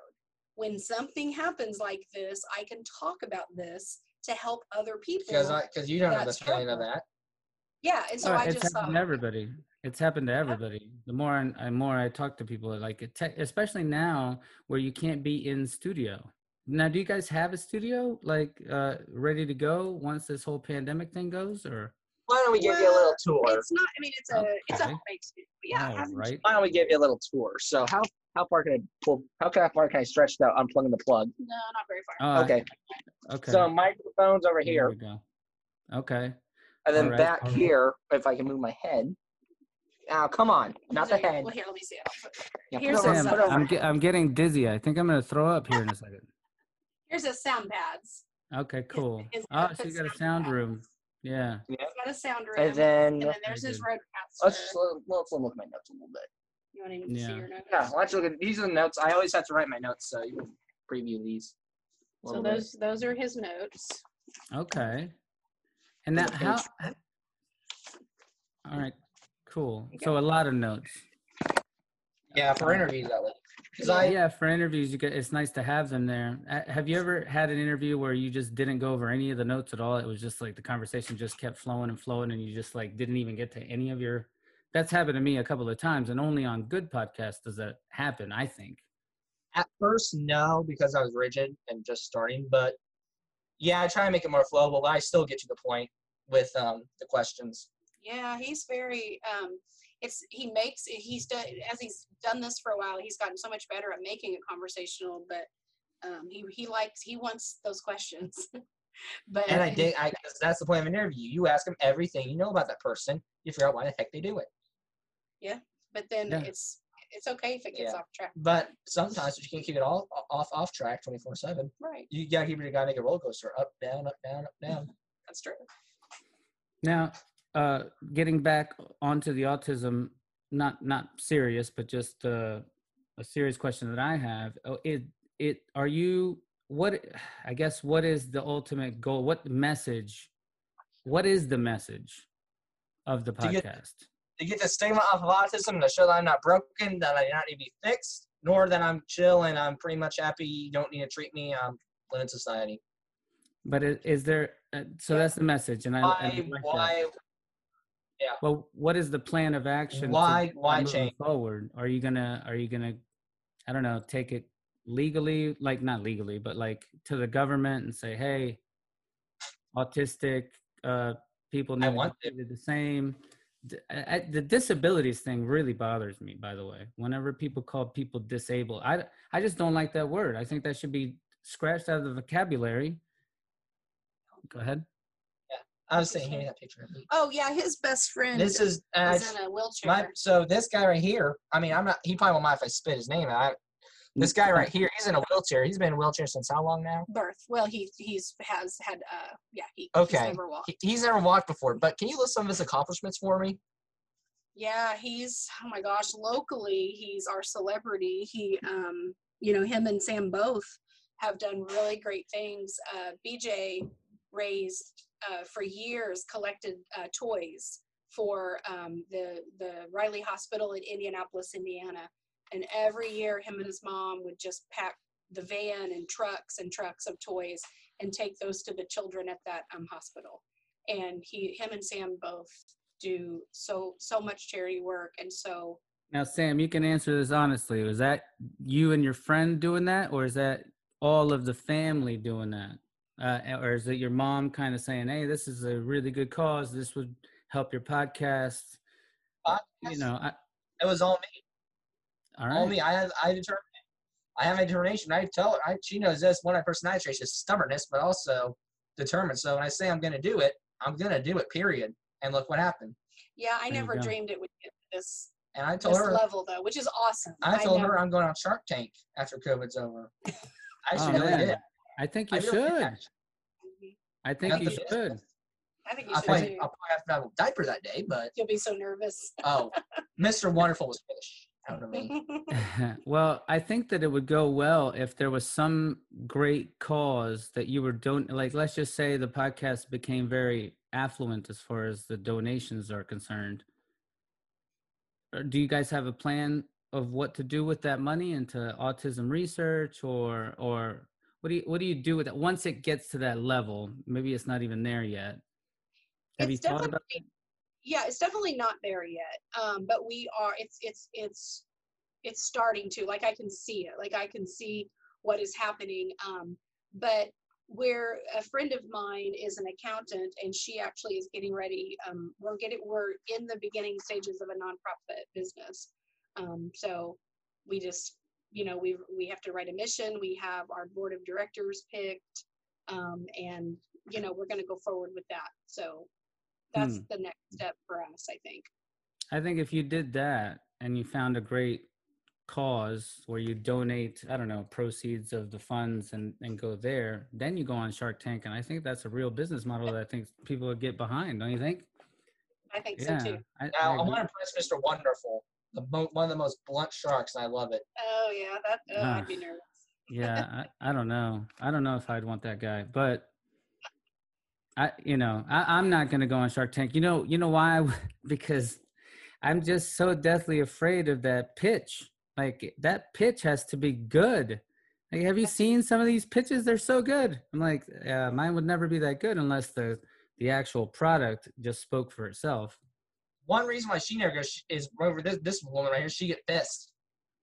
C: When something happens like this, I can talk about this to help other people.
B: because you don't have the
C: That's
B: feeling of that
C: yeah, and so
A: Oh,
C: I
A: it's
C: just thought,
A: happened to everybody. It's happened to everybody. The more and more I talk to people, like it te- especially now where you can't be in studio. Now, do you guys have a studio like uh, ready to go once this whole pandemic thing goes, or?
B: why don't we give you a little tour
C: it's not. I mean, it's a it's a
A: Okay.
C: homemade studio. Yeah, I
A: All
C: haven't-
A: right.
B: why don't we give you a little tour? So how how far can I pull? How far far can I stretch that unplugging the plug?
C: No, not very far.
A: Oh, I-
B: Okay.
A: Okay.
B: So microphones over
A: there
B: here,
A: we go. Okay.
B: And then
A: Alright,
B: back
A: alright.
B: here, if I can move my head. Now, come on, not the
C: There you go.
B: head.
C: Well, here, let me see it. I'll put-
B: Yeah, put
C: here's
B: over-
C: a
A: Sam,
B: put over-
A: I'm ge- I'm getting dizzy. I think I'm gonna throw up here in a second.
C: Here's a sound pads.
A: Okay, cool.
C: is ah,
A: Oh,
C: gonna
A: so you
C: put
A: got a
C: sound
A: sound
C: pads.
A: room. Yeah.
C: He's got a sound room.
B: and then
C: and then there's his RODECaster.
B: let's let's let's look at my notes a little bit.
C: You want to see
A: Yeah.
C: your notes?
B: Yeah, why don't you look at these are the notes. I always have to write my notes, so you can preview these.
C: So
B: little bit.
C: those those are his notes.
A: Okay. And that how? All right. Cool. So a lot of notes.
B: Yeah, for interviews that way. Because I
A: yeah, for interviews, you get it's nice to have them there. Uh, Have you ever had an interview where you just didn't go over any of the notes at all? It was just like the conversation just kept flowing and flowing, and you just like didn't even get to any of your. That's happened to me a couple of times, and only on good podcasts does that happen. I think.
B: at first no, because I was rigid and just starting, but yeah, I try to make it more flowable, but I still get to the point with um the questions.
C: Yeah, he's very um it's he makes he's done as he's done this for a while, he's gotten so much better at making it conversational, but um he he likes he wants those questions. but
B: And I dig, I that's the point of an interview. You ask them everything you know about that person. You figure out why the heck they do it.
C: Yeah, but then
A: Yeah.
C: it's it's okay if it gets
B: Yeah.
C: off track.
B: But sometimes you can't keep it all off off track twenty four seven.
C: Right.
B: You gotta keep it. You gotta make a roller coaster up down up down up down.
C: That's true.
A: Now, uh, getting back onto the autism, not not serious, but just uh, a serious question that I have. Oh, it it are you what? I guess what is the ultimate goal? What message? What is the message of the
B: To get-
A: podcast?
B: To get the stigma off of autism, to show that I'm not broken, that I do not need to be fixed, nor that I'm chill and I'm pretty much happy. You don't need to treat me. I'm living society.
A: But is, is there? Uh, so that's the message, and I, and I
B: Why?
A: like.
B: Why?
A: Well, what is the plan of action?
B: Why- why change?
A: forward? Are you gonna? Are you gonna? I don't know. Take it legally, like not legally, but like to the government and say, hey, autistic uh, people need
B: I
A: to
B: want
A: be the same. I- the disabilities thing really bothers me. By the way, whenever people call people disabled, I I just don't like that word. I think that should be scratched out of the vocabulary. Go ahead. Yeah.
B: I was saying, here that picture.
C: Oh yeah, his best friend
B: This is and I,
C: is in a wheelchair.
B: my so this guy right here. I mean, I'm not. He probably won't mind if I spit his name out. This guy right here, he's in a wheelchair. He's been in a wheelchair since how long now?
C: birth. Well, he he's has had uh yeah he
B: Okay.
C: he's never walked.
B: He, he's never walked before. But can you list some of his accomplishments for me?
C: Yeah, he's oh my gosh, locally he's our celebrity. He um you know him and Sam both have done really great things. Uh BJ raised uh for years collected uh toys for um the the Riley Hospital in Indianapolis, Indiana. And every year him and his mom would just pack the van and trucks and trucks of toys and take those to the children at that um hospital. And he him and Sam both do so so much charity work and so
A: Now, Sam, you can answer this honestly. Was that you and your friend doing that, or is that all of the family doing that? Uh, or is it your mom kind of saying, "Hey, this is a really good cause. This would help your podcast." You know, I,
B: It was all me.
A: all
B: All
A: right.
B: me. I had I determined. I have my determination. I tell her. I, she knows this. One of my personality traits is stubbornness, but also determined. So when I say I'm going to do it, I'm going to do it. Period. And look what happened.
C: yeah i
A: There
C: never dreamed it would get this
B: And I told
C: this
B: her.
C: level though which is awesome
B: I told
C: never-
B: her I'm going on Shark Tank after COVID's over. I
A: Oh,
B: actually really
A: man.
B: did.
A: I think you
B: really did,
A: should. I think
B: Got
A: you should.
B: business.
C: i think you
B: I'll
C: should
B: probably, I'll probably have to have a diaper that day, but
C: you'll be so nervous
B: oh, Mr. Wonderful was fish out of me.
A: well, I think that it would go well if there was some great cause that you were don like let's just say the podcast became very affluent as far as the donations are concerned. Or do you guys have a plan of what to do with that money into autism research or or what do you what do you do with it once it gets to that level? Maybe it's not even there yet. Have
C: it's
A: you thought
C: definitely
A: about
C: yeah it's definitely not there yet um but we are it's it's it's it's starting to like i can see it like i can see what is happening um but where a friend of mine is an accountant and she actually is getting ready um we're getting we're in the beginning stages of a nonprofit business um so we just you know we we have to write a mission we have our board of directors picked um and you know we're going to go forward with that so that's
A: Hmm.
C: the next step for us i think
A: I think if you did that and you found a great cause where you donate, I don't know, proceeds of the funds and, and go there, then you go on Shark Tank. And I think that's a real business model that I think people would get behind, don't you think?
C: i think
A: Yeah.
C: so too
A: I, I
B: Now I
A: agree.
B: want to impress Mr. Wonderful. The mo- one of the most blunt sharks, and I love it.
C: Oh yeah, that oh,
A: Ah.
C: I'd be nervous.
A: yeah I, I don't know. I don't know if i'd want that guy but i you know I, i'm not going to go on shark tank. You know you know why? Because i'm just so deathly afraid of that pitch. Like that pitch has to be good. Like have you seen some of these pitches? They're so good. I'm like uh, mine would never be that good unless the the actual product just spoke for itself
B: One reason why she never goes is over this this woman right here. She get pissed.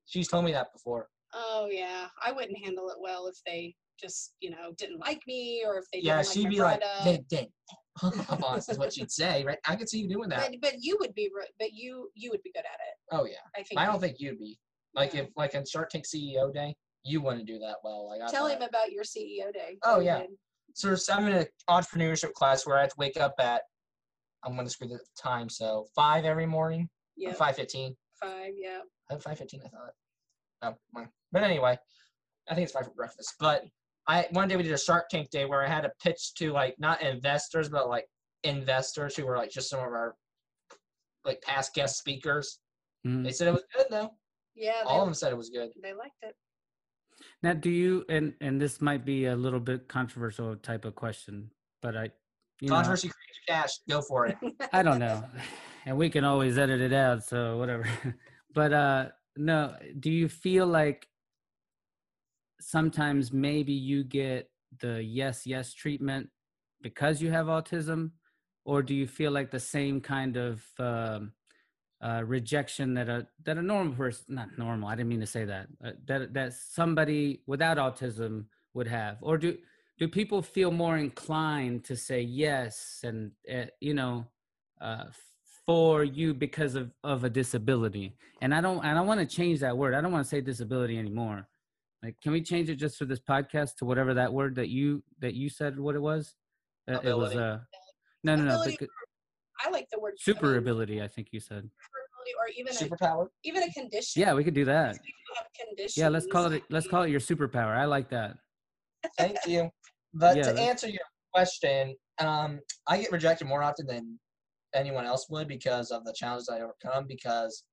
B: She's told me that before.
C: Oh yeah, I wouldn't handle it well if they just you know didn't like me or if they
B: Yeah,
C: didn't
B: she'd
C: like
B: be like. "Dang, dang, up on us," is what she'd say, right? I could see you doing that.
C: but but you would be but you you would be good at it.
B: Oh yeah,
C: I think.
B: I don't think you'd be like
C: No.
B: if like on Shark Tank CEO Day, you wouldn't do that well. Like I
C: Tell him about your CEO day.
B: Oh, yeah. So there's- I'm in an entrepreneurship class where I have to wake up at I'm gonna screw the time, so five every morning.
C: Yeah.
B: Five fifteen.
C: Five. Yeah.
B: Five fifteen, I thought. Oh, my. But anyway, I think it's five for breakfast. But I one day we did a Shark Tank day where I had to pitch to like not investors, but like investors who were like just some of our like past guest speakers.
A: Mhm.
B: They said it was good though.
C: Yeah.
B: All of them said it was good.
C: they liked it.
A: Now, do you and and this might be a little bit controversial type of question, but I, you know,
B: creates cash. Go for it.
A: I don't know, and we can always edit it out, so whatever. but uh, no, do you feel like sometimes maybe you get the yes yes treatment because you have autism, or do you feel like the same kind of um, uh, rejection that a that a normal person not normal I didn't mean to say that uh, that that somebody without autism would have or do do people feel more inclined to say yes and uh, you know uh, for you because of of a disability and I don't and I want to change that word I don't want to say disability anymore like can we change it just for this podcast to whatever that word that you that you said what it was Uh, it was
B: Ability.
A: uh no no no
C: Ability
A: becau-
C: I like the word
A: super
C: I mean,
A: ability I think you said
C: superability or even a,
B: Superpower.
C: even a condition.
A: yeah we could do that
C: Because people have conditions.
A: Yeah, let's call it. Let's call it your superpower. I like that.
B: Thank you. But
A: Yeah,
B: to
A: that's-
B: answer your question, um, I get rejected more often than anyone else would because of the challenges I overcome. Because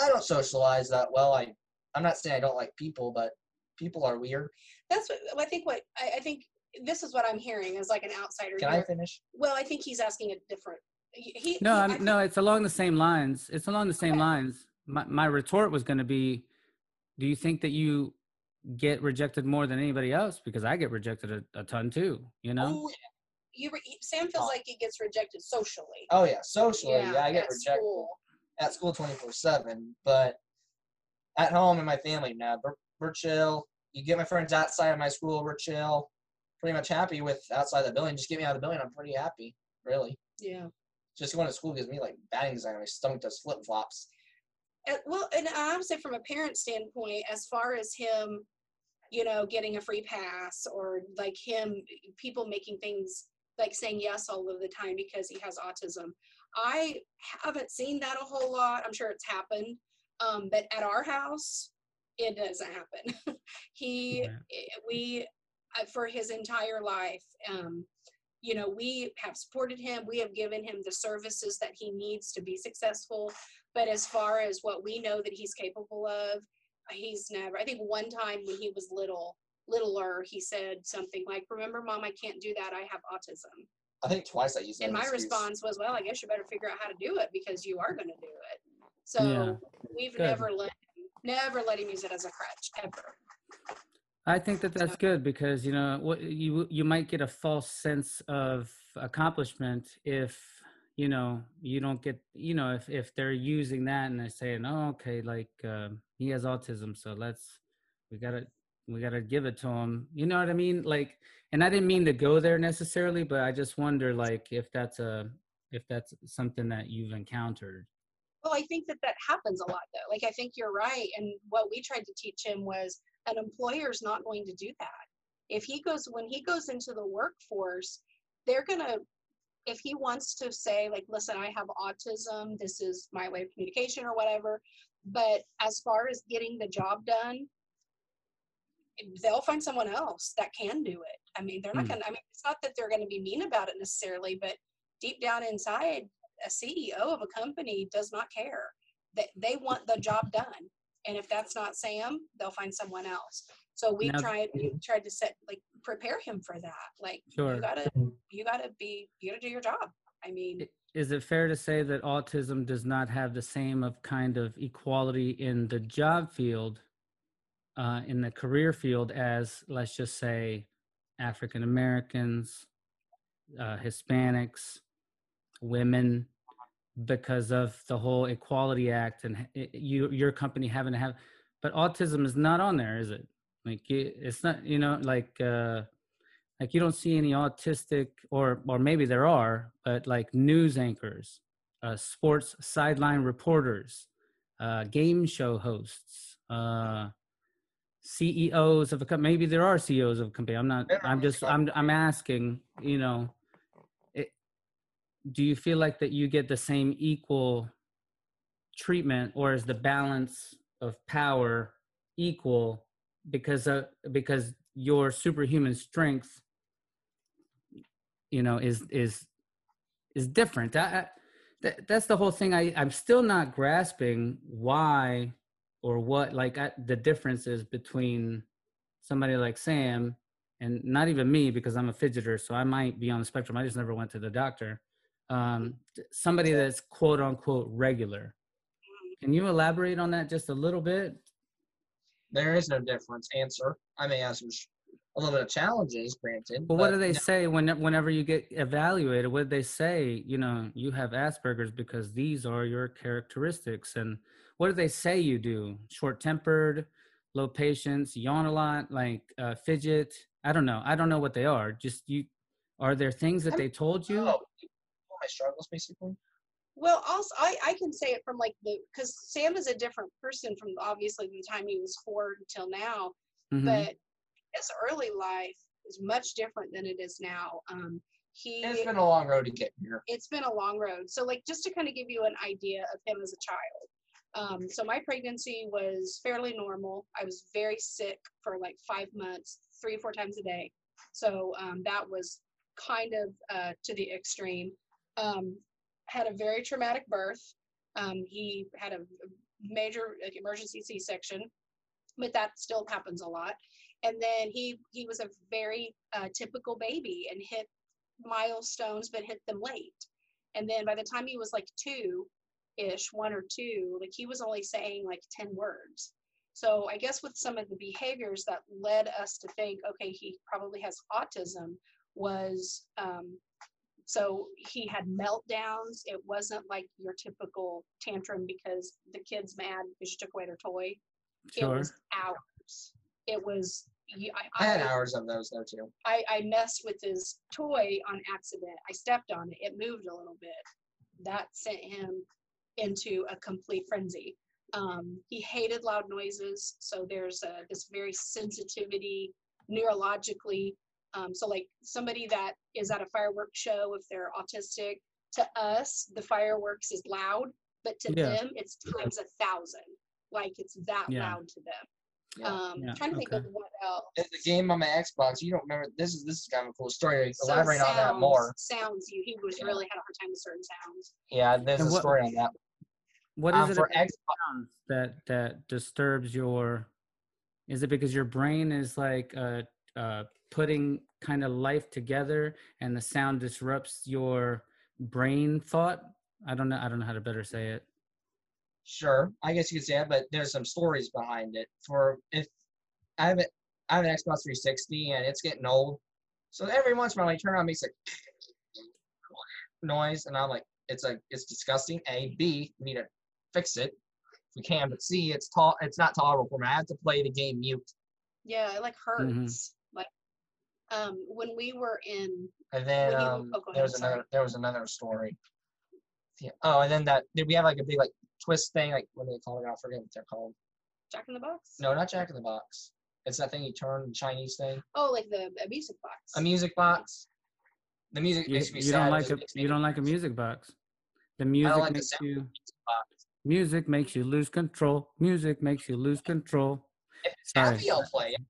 B: I don't socialize that well. I I'm not saying I don't like people, but people are weird.
C: That's what I think. What I, I think this is what I'm hearing is like an outsider.
B: Can I finish?
C: Well, I think he's asking a different. He, he-
A: No,
C: he- I
A: I'm,
C: think-
A: no, it's along the same lines. It's along the same
C: Okay.
A: lines. My my retort was going to be, do you think that you get rejected more than anybody else? Because I get rejected a, a ton too. You know.
C: Oh, you re, Sam feels
B: Oh.
C: like he gets rejected socially.
B: Oh yeah, socially, yeah, I get
C: at
B: rejected
C: school.
B: at school twenty four seven. But at home and my family, now we're, we're chill. You get my friends outside of my school, we're chill. Pretty much happy with outside the building. Just get me out of the building, I'm pretty happy. Really.
C: Yeah.
B: just going to school gives me like bad anxiety. My stomach does flip flops.
C: Uh, well, and I would say from a parent standpoint, as far as him, you know, getting a free pass or like him, people making things like saying yes all of the time because he has autism. I haven't seen that a whole lot. I'm sure it's happened. Um, but at our house, it doesn't happen. he,
A: Right.
C: eh, we, uh, for his entire life, um, you know, we have supported him. We have given him the services that he needs to be successful. But as far as what we know that he's capable of, he's never. I think one time when he was little, littler, he said something like, "Remember, mom, I can't do that. I have autism."
B: I think twice I used that.
C: And my
B: excuse.
C: response was, "Well, I guess you better figure out how to do it because you are going to do it." So
A: Yeah.
C: we've
A: Good.
C: never let him, never let him use it as a crutch ever.
A: I think that that's good because you know what you you might get a false sense of accomplishment if you know you don't get you know if if they're using that and they're saying oh okay like um, he has autism so let's we gotta we gotta give it to him you know what I mean like and I didn't mean to go there necessarily but I just wonder like if that's a if that's something that you've encountered
C: Well, I think that that happens a lot though. Like I think you're right. And what we tried to teach him was an employer's not going to do that. If he goes when he goes into the workforce, they're gonna if he wants to say like, listen, I have autism, this is my way of communication or whatever. But as far as getting the job done, they'll find someone else that can do it. I mean, they're not
A: Hmm.
C: gonna I mean, it's not that they're gonna be mean about it necessarily, but deep down inside, a CEO of a company does not care. they, they want the job done. And if that's not Sam, they'll find someone else. So we
A: Now-
C: tried we tried to set like prepare him for that. Like
A: Sure.
C: you gotta you gotta be you gotta do your job. I mean,
A: Is it fair to say that autism does not have the same of kind of equality in the job field, uh, in the career field, as let's just say African Americans, uh, Hispanics, women, because of the whole Equality Act and h- you your company having to have, but autism is not on there, is it? Like it's not, you know, like. Uh, like you don't see any autistic or or maybe there are but like news anchors uh, sports sideline reporters uh, game show hosts uh, ceos of a company maybe there are ceos of a company i'm not i'm just i'm i'm asking you know it, do you feel like that you get the same equal treatment or is the balance of power equal because uh, because your superhuman strength you know is is is different. I, I, that, that's the whole thing. I i'm still not grasping why or what like I, the difference is between somebody like sam and not even me because i'm a fidgeter so i might be on the spectrum. I just never went to the doctor. Um somebody that's quote unquote regular. Can you elaborate on that just a little bit
B: There is no difference. Answer. I may answer a little bit of challenges, granted.
A: But what do they say when whenever you get evaluated? What do they say? You know, you have Asperger's because these are your characteristics. And what do they say you do? Short tempered, low patience, yawn a lot, like uh, fidget. I don't know. I don't know what they are. Just you. Are there things that
B: I'm-
A: they told you?
B: Oh, my struggles, basically.
C: Well, also I I can say it from like the because Sam is a different person from obviously the time he was four until now,
A: Mhm.
C: but his early life is much different than it is now. Um, he
B: It's been a long road to get here.
C: it's been a long road. So, like, just to kind of give you an idea of him as a child. Um, so, my pregnancy was fairly normal. I was very sick for like five months, three, or four times a day. So, um, that was kind of uh, to the extreme. Um, had a very traumatic birth. Um, he had a major emergency C section, but that still happens a lot. And then he he was a very uh, typical baby and hit milestones but hit them late and then by the time he was like two ish one or two like he was only saying like 10 words so i guess with some of the behaviors that led us to think okay he probably has autism was um, so he had meltdowns it wasn't like your typical tantrum because the kid's mad because you took away their toy it
A: Sure.
C: was hours it was you-
B: I had hours of those though too.
C: I, I messed with his toy on accident. I stepped on it. It moved a little bit. That sent him into a complete frenzy. Um, he hated loud noises. So there's a, this very sensitivity neurologically. Um, so like somebody that is at a fireworks show, if they're autistic, to us, the fireworks is loud, but to
A: Yeah.
C: them, it's times a thousand. Like it's that
A: Yeah.
C: loud to them.
B: Yeah.
C: Um,
A: Yeah,
C: trying to think
A: okay.
C: of what else.
B: In the game on my Xbox, you don't remember this is this is kind of a cool story.
C: So
B: Elaborate on that
C: sounds-
B: more.
C: Sounds you. He was
B: Yeah.
C: really had a hard time with certain sounds.
B: Yeah, there's
A: And
B: a
A: what-
B: story on that.
A: What is
B: Um,
A: it
B: for Xbox,
A: that that disturbs your? Is it because your brain is like uh, uh, putting kind of life together, and the sound disrupts your brain thought? I don't know. I don't know how to better say it.
B: sure, I guess you could say that, but there's some stories behind it. For if I have it, I have an Xbox 360 and it's getting old, so every once in a while I turn on it makes a noise, and I'm like, it's like it's disgusting. A, B, we need to fix it if we can, but C, it's tall, it's not tolerable for me. I have to play the game mute.
C: Yeah, it like hurts.
A: Mm-hmm.
C: Like um when we were in
B: And then um,
C: oh, go
B: there
C: ahead,
B: was
C: sorry.
B: another there was another story. Yeah. Oh, and then that did we have like a big like twist thing? Like what do they call it? I forget what they're called.
C: Jack in the Box.
B: No, not Jack in the Box. It's that thing you turn the Chinese thing.
C: Oh, like the a music box.
B: A music box. The music
A: You,
B: makes me
A: you
B: sad.
A: don't like a
B: makes me
A: you don't like a music box. The music
B: like the
A: makes
B: sound.
A: you
B: box.
A: music makes you lose control. Music makes you lose control.
B: If it's
A: Sorry.
B: happy, I'll play it.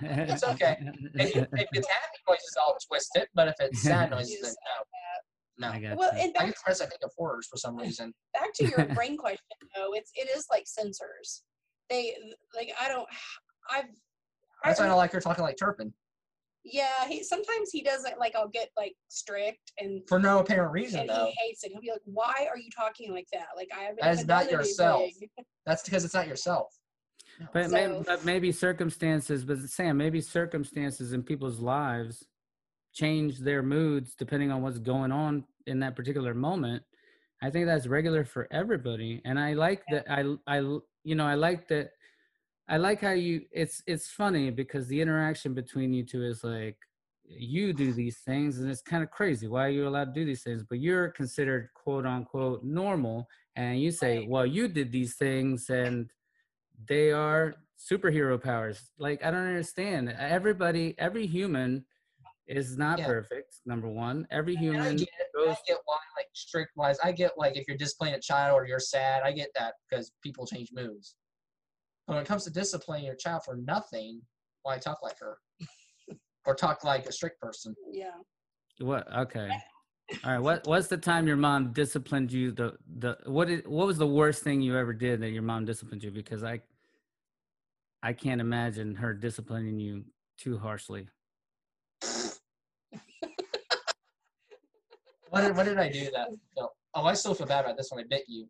B: It's okay. If, if it's happy noises, I'll twist it. But if it's sad noises, then No.
A: I got
C: Well,
A: you.
C: and
B: I
C: back,
B: get depressed. I think of horrors for some reason.
C: back to your brain question though, it's it is like sensors. They like I don't I've
B: That's why I
C: I-
B: don't like her talking like Turpin
C: yeah, he sometimes he doesn't like I'll get like strict and
B: for no apparent reason
C: and
B: though.
C: he hates it. He'll be like, "Why are you talking like that? Like I haven't
B: That is not yourself. That's because it's not yourself.
A: But,
C: So-
A: but maybe circumstances, but Sam, maybe circumstances in people's lives change their moods depending on what's going on in that particular moment. I think that's regular for everybody, and I like that. I I you know I like that. I like how you. It's it's funny because the interaction between you two is like you do these things, and it's kind of crazy. Why are you allowed to do these things? But you're considered quote unquote normal, and you say,
C: Right.
A: well, you did these things, and they are superhero powers. Like I don't understand. Everybody, every human is not
B: Yeah.
A: perfect. Number one, every
B: And I
A: human
B: get it. I get why, like strict wise. I get like if you're disciplining a child or you're sad. I get that because people change moods. But when it comes to disciplining your child for nothing, why talk like her? or talk like a strict person?
C: Yeah.
A: What? Okay. All right. What? What's the time your mom disciplined you? The the what? Is, what was the worst thing you ever did that your mom disciplined you? Because I, I can't imagine her disciplining you too harshly.
B: What did, what did I do that? No. Oh, I still feel bad about this one. I bit you.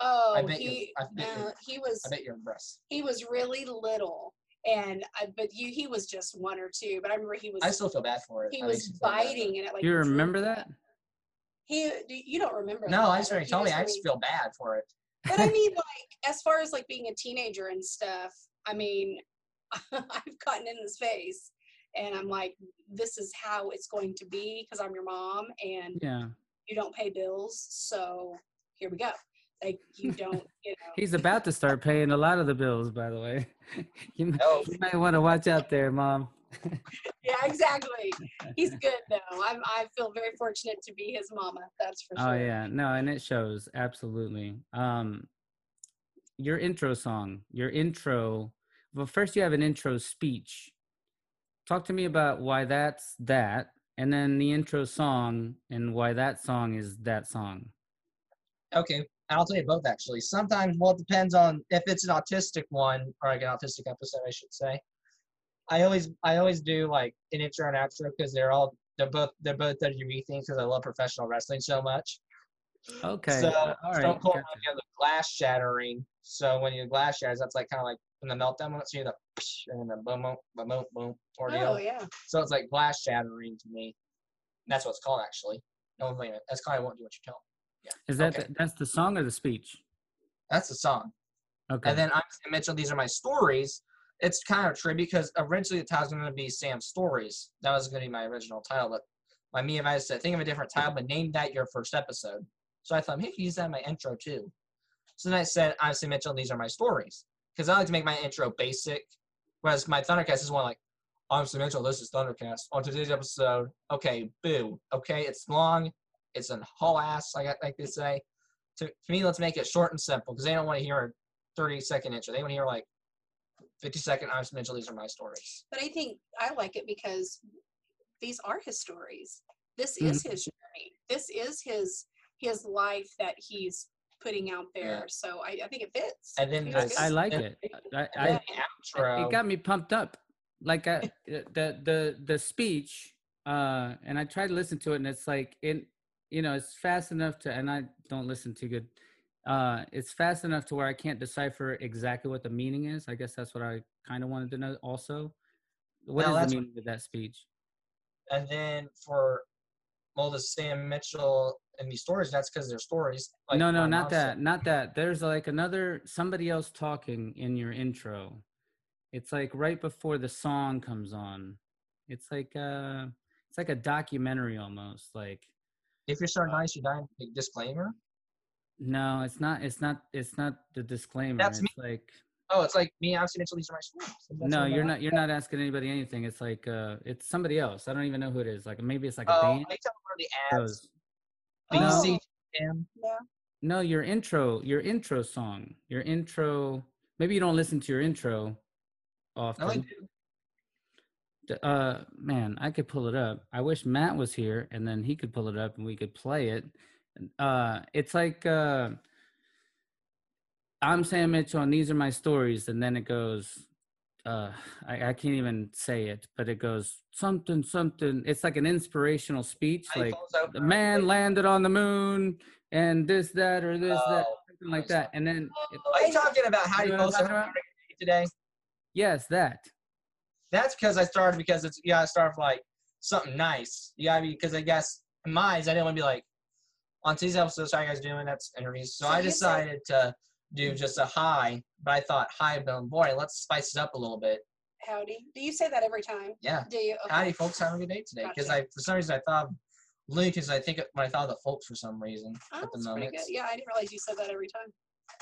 C: Oh,
B: I bet you-
C: he
B: I bet you-
C: uh, he was
B: I bet your breasts.
C: he was really little, and I, but you he was just one or two. But I remember he was
B: I still feel bad for it.
C: he
B: That
C: was
B: makes me feel bad.
C: biting and it like
A: You remember that?
C: He you don't remember?
B: No,
C: that,
B: I just
C: but
B: already told me.
C: was
B: I just feel bad for it.
C: But I mean, like as far as like being a teenager and stuff, I mean, I've gotten in his face, and I'm like, this is how it's going to be because I'm your mom, and
A: Yeah.
C: you don't pay bills, so here we go. Like you don't, you know.
A: He's about to start paying a lot of the bills, by the way. you, m-
B: Oh.
A: you might want to watch out there, mom.
C: Yeah, exactly. He's good though. I'm I feel very fortunate to be his mama. That's for sure.
A: Oh yeah, no, and it shows absolutely. Um, your intro song, your intro. Well, first you have an intro speech. Talk to me about why that's that, and then the intro song and why that song is that song.
B: Okay, I'll tell you both actually. Sometimes, well, it depends on if it's an autistic one or like an autistic episode, I should say. I always, I always do like an intro and outro because they're all, they're both, they're both WWE things because I love professional wrestling so much.
A: Okay,
B: So,
A: uh, all right.
B: Stone Cold
A: gotcha.
B: you have the glass shattering. So when you glass shatters, that's like kind of like in the meltdown moment. So you hear the and then the boom, boom, boom, boom, boom ordeal.
C: Oh yeah.
B: So it's like glass shattering to me. That's what it's called actually. No, wait a minute. That's called I won't do what you tell. Yeah.
A: Is that
B: okay.
A: the, that's the song or the speech?
B: That's the song.
A: Okay.
B: And then I'm Sam Mitchell. These are my stories. It's kind of a tribute because originally the title was going to be Sam's Stories. That was going to be my original title, but my me and I said, think of a different title, but name that your first episode. So I thought, hey, use that in my intro too. So then I said, Sam Mitchell. These are my stories because I like to make my intro basic, whereas my Thundercast is one like, I'm Mitchell. This is Thundercast. On today's episode, okay, boo. Okay, it's long. It's an whole ass, like I like to say. To, to me, let's make it short and simple because they don't want to hear a 30 second intro. They want to hear like 50 second. I'm Mitchell. These are my stories.
C: But I think I like it because these are his stories. This
B: Mm-hmm.
C: is his journey. This is his his life that he's putting out there. So I, I think it fits.
B: And then
C: Feels
B: this-
C: good.
A: I like it. I, I,
B: outro.
A: it got me pumped up like I, the the the speech uh and i tried to listen to it and it's like it you know it's fast enough to and i don't listen too good uh it's fast enough to where i can't decipher exactly what the meaning is i guess that's what i kind of wanted to know also What
B: Well,
A: is
B: that's
A: the
B: what-
A: meaning of that speech
B: and then for well, the Sam Mitchell and these stories, that's because they're stories. Like
A: no no not that not that there's like another somebody else talking in your intro it's like right before the song comes on it's like uh it's like a documentary almost like
B: If you're so nice, you die. Big disclaimer.
A: No, it's not. It's not. It's not the disclaimer.
B: That's
A: it's like
B: Oh, it's like me. I'm These are my stories.
A: No, you're not. You're not asking anybody anything. It's like uh, it's somebody else. I don't even know who it is. Like maybe it's like a
B: Oh,
A: band.
B: I tell one of the ads.
A: Those-
B: Like
A: No.
B: CGM.
C: Yeah.
A: No, your intro. Your intro song. Your intro. Maybe you don't listen to your intro
B: No, I
A: often.
B: do.
A: Uh, man, I could pull it up. I wish Matt was here, and then he could pull it up, and we could play it. Uh, it's like uh, I'm Sam Mitchell, and these are my stories, and then it goes. Uh, I, I can't even say it, but it goes something, something. It's like an inspirational speech,
B: you
A: like the man landed on the moon, and this, that, or this, that,
B: Oh,
A: something like that. And then, it,
B: Are you talking about how
A: You
B: you
A: know
B: post
A: I'm talking about?
B: today?
A: yes, that.
B: That's because I started because it's you gotta start with like something nice. You gotta be because I guess in my eyes I didn't want to be like on today's episode. So how you guys doing? That's interviews. So,
C: So
B: I
C: you said-
B: decided to do just a hi, but I thought hi, Bill and Boy, Let's spice it up a little bit.
C: Howdy. Do you say that every time?
B: Yeah.
C: Do you? Okay.
B: Howdy, folks. Have a good day today. Because
C: Gotcha.
B: I for some reason I thought Lucas. I think when I thought of the folks for some reason
C: Oh,
B: at the
C: that's pretty
B: moment.
C: good. Yeah, I didn't realize you said that every time.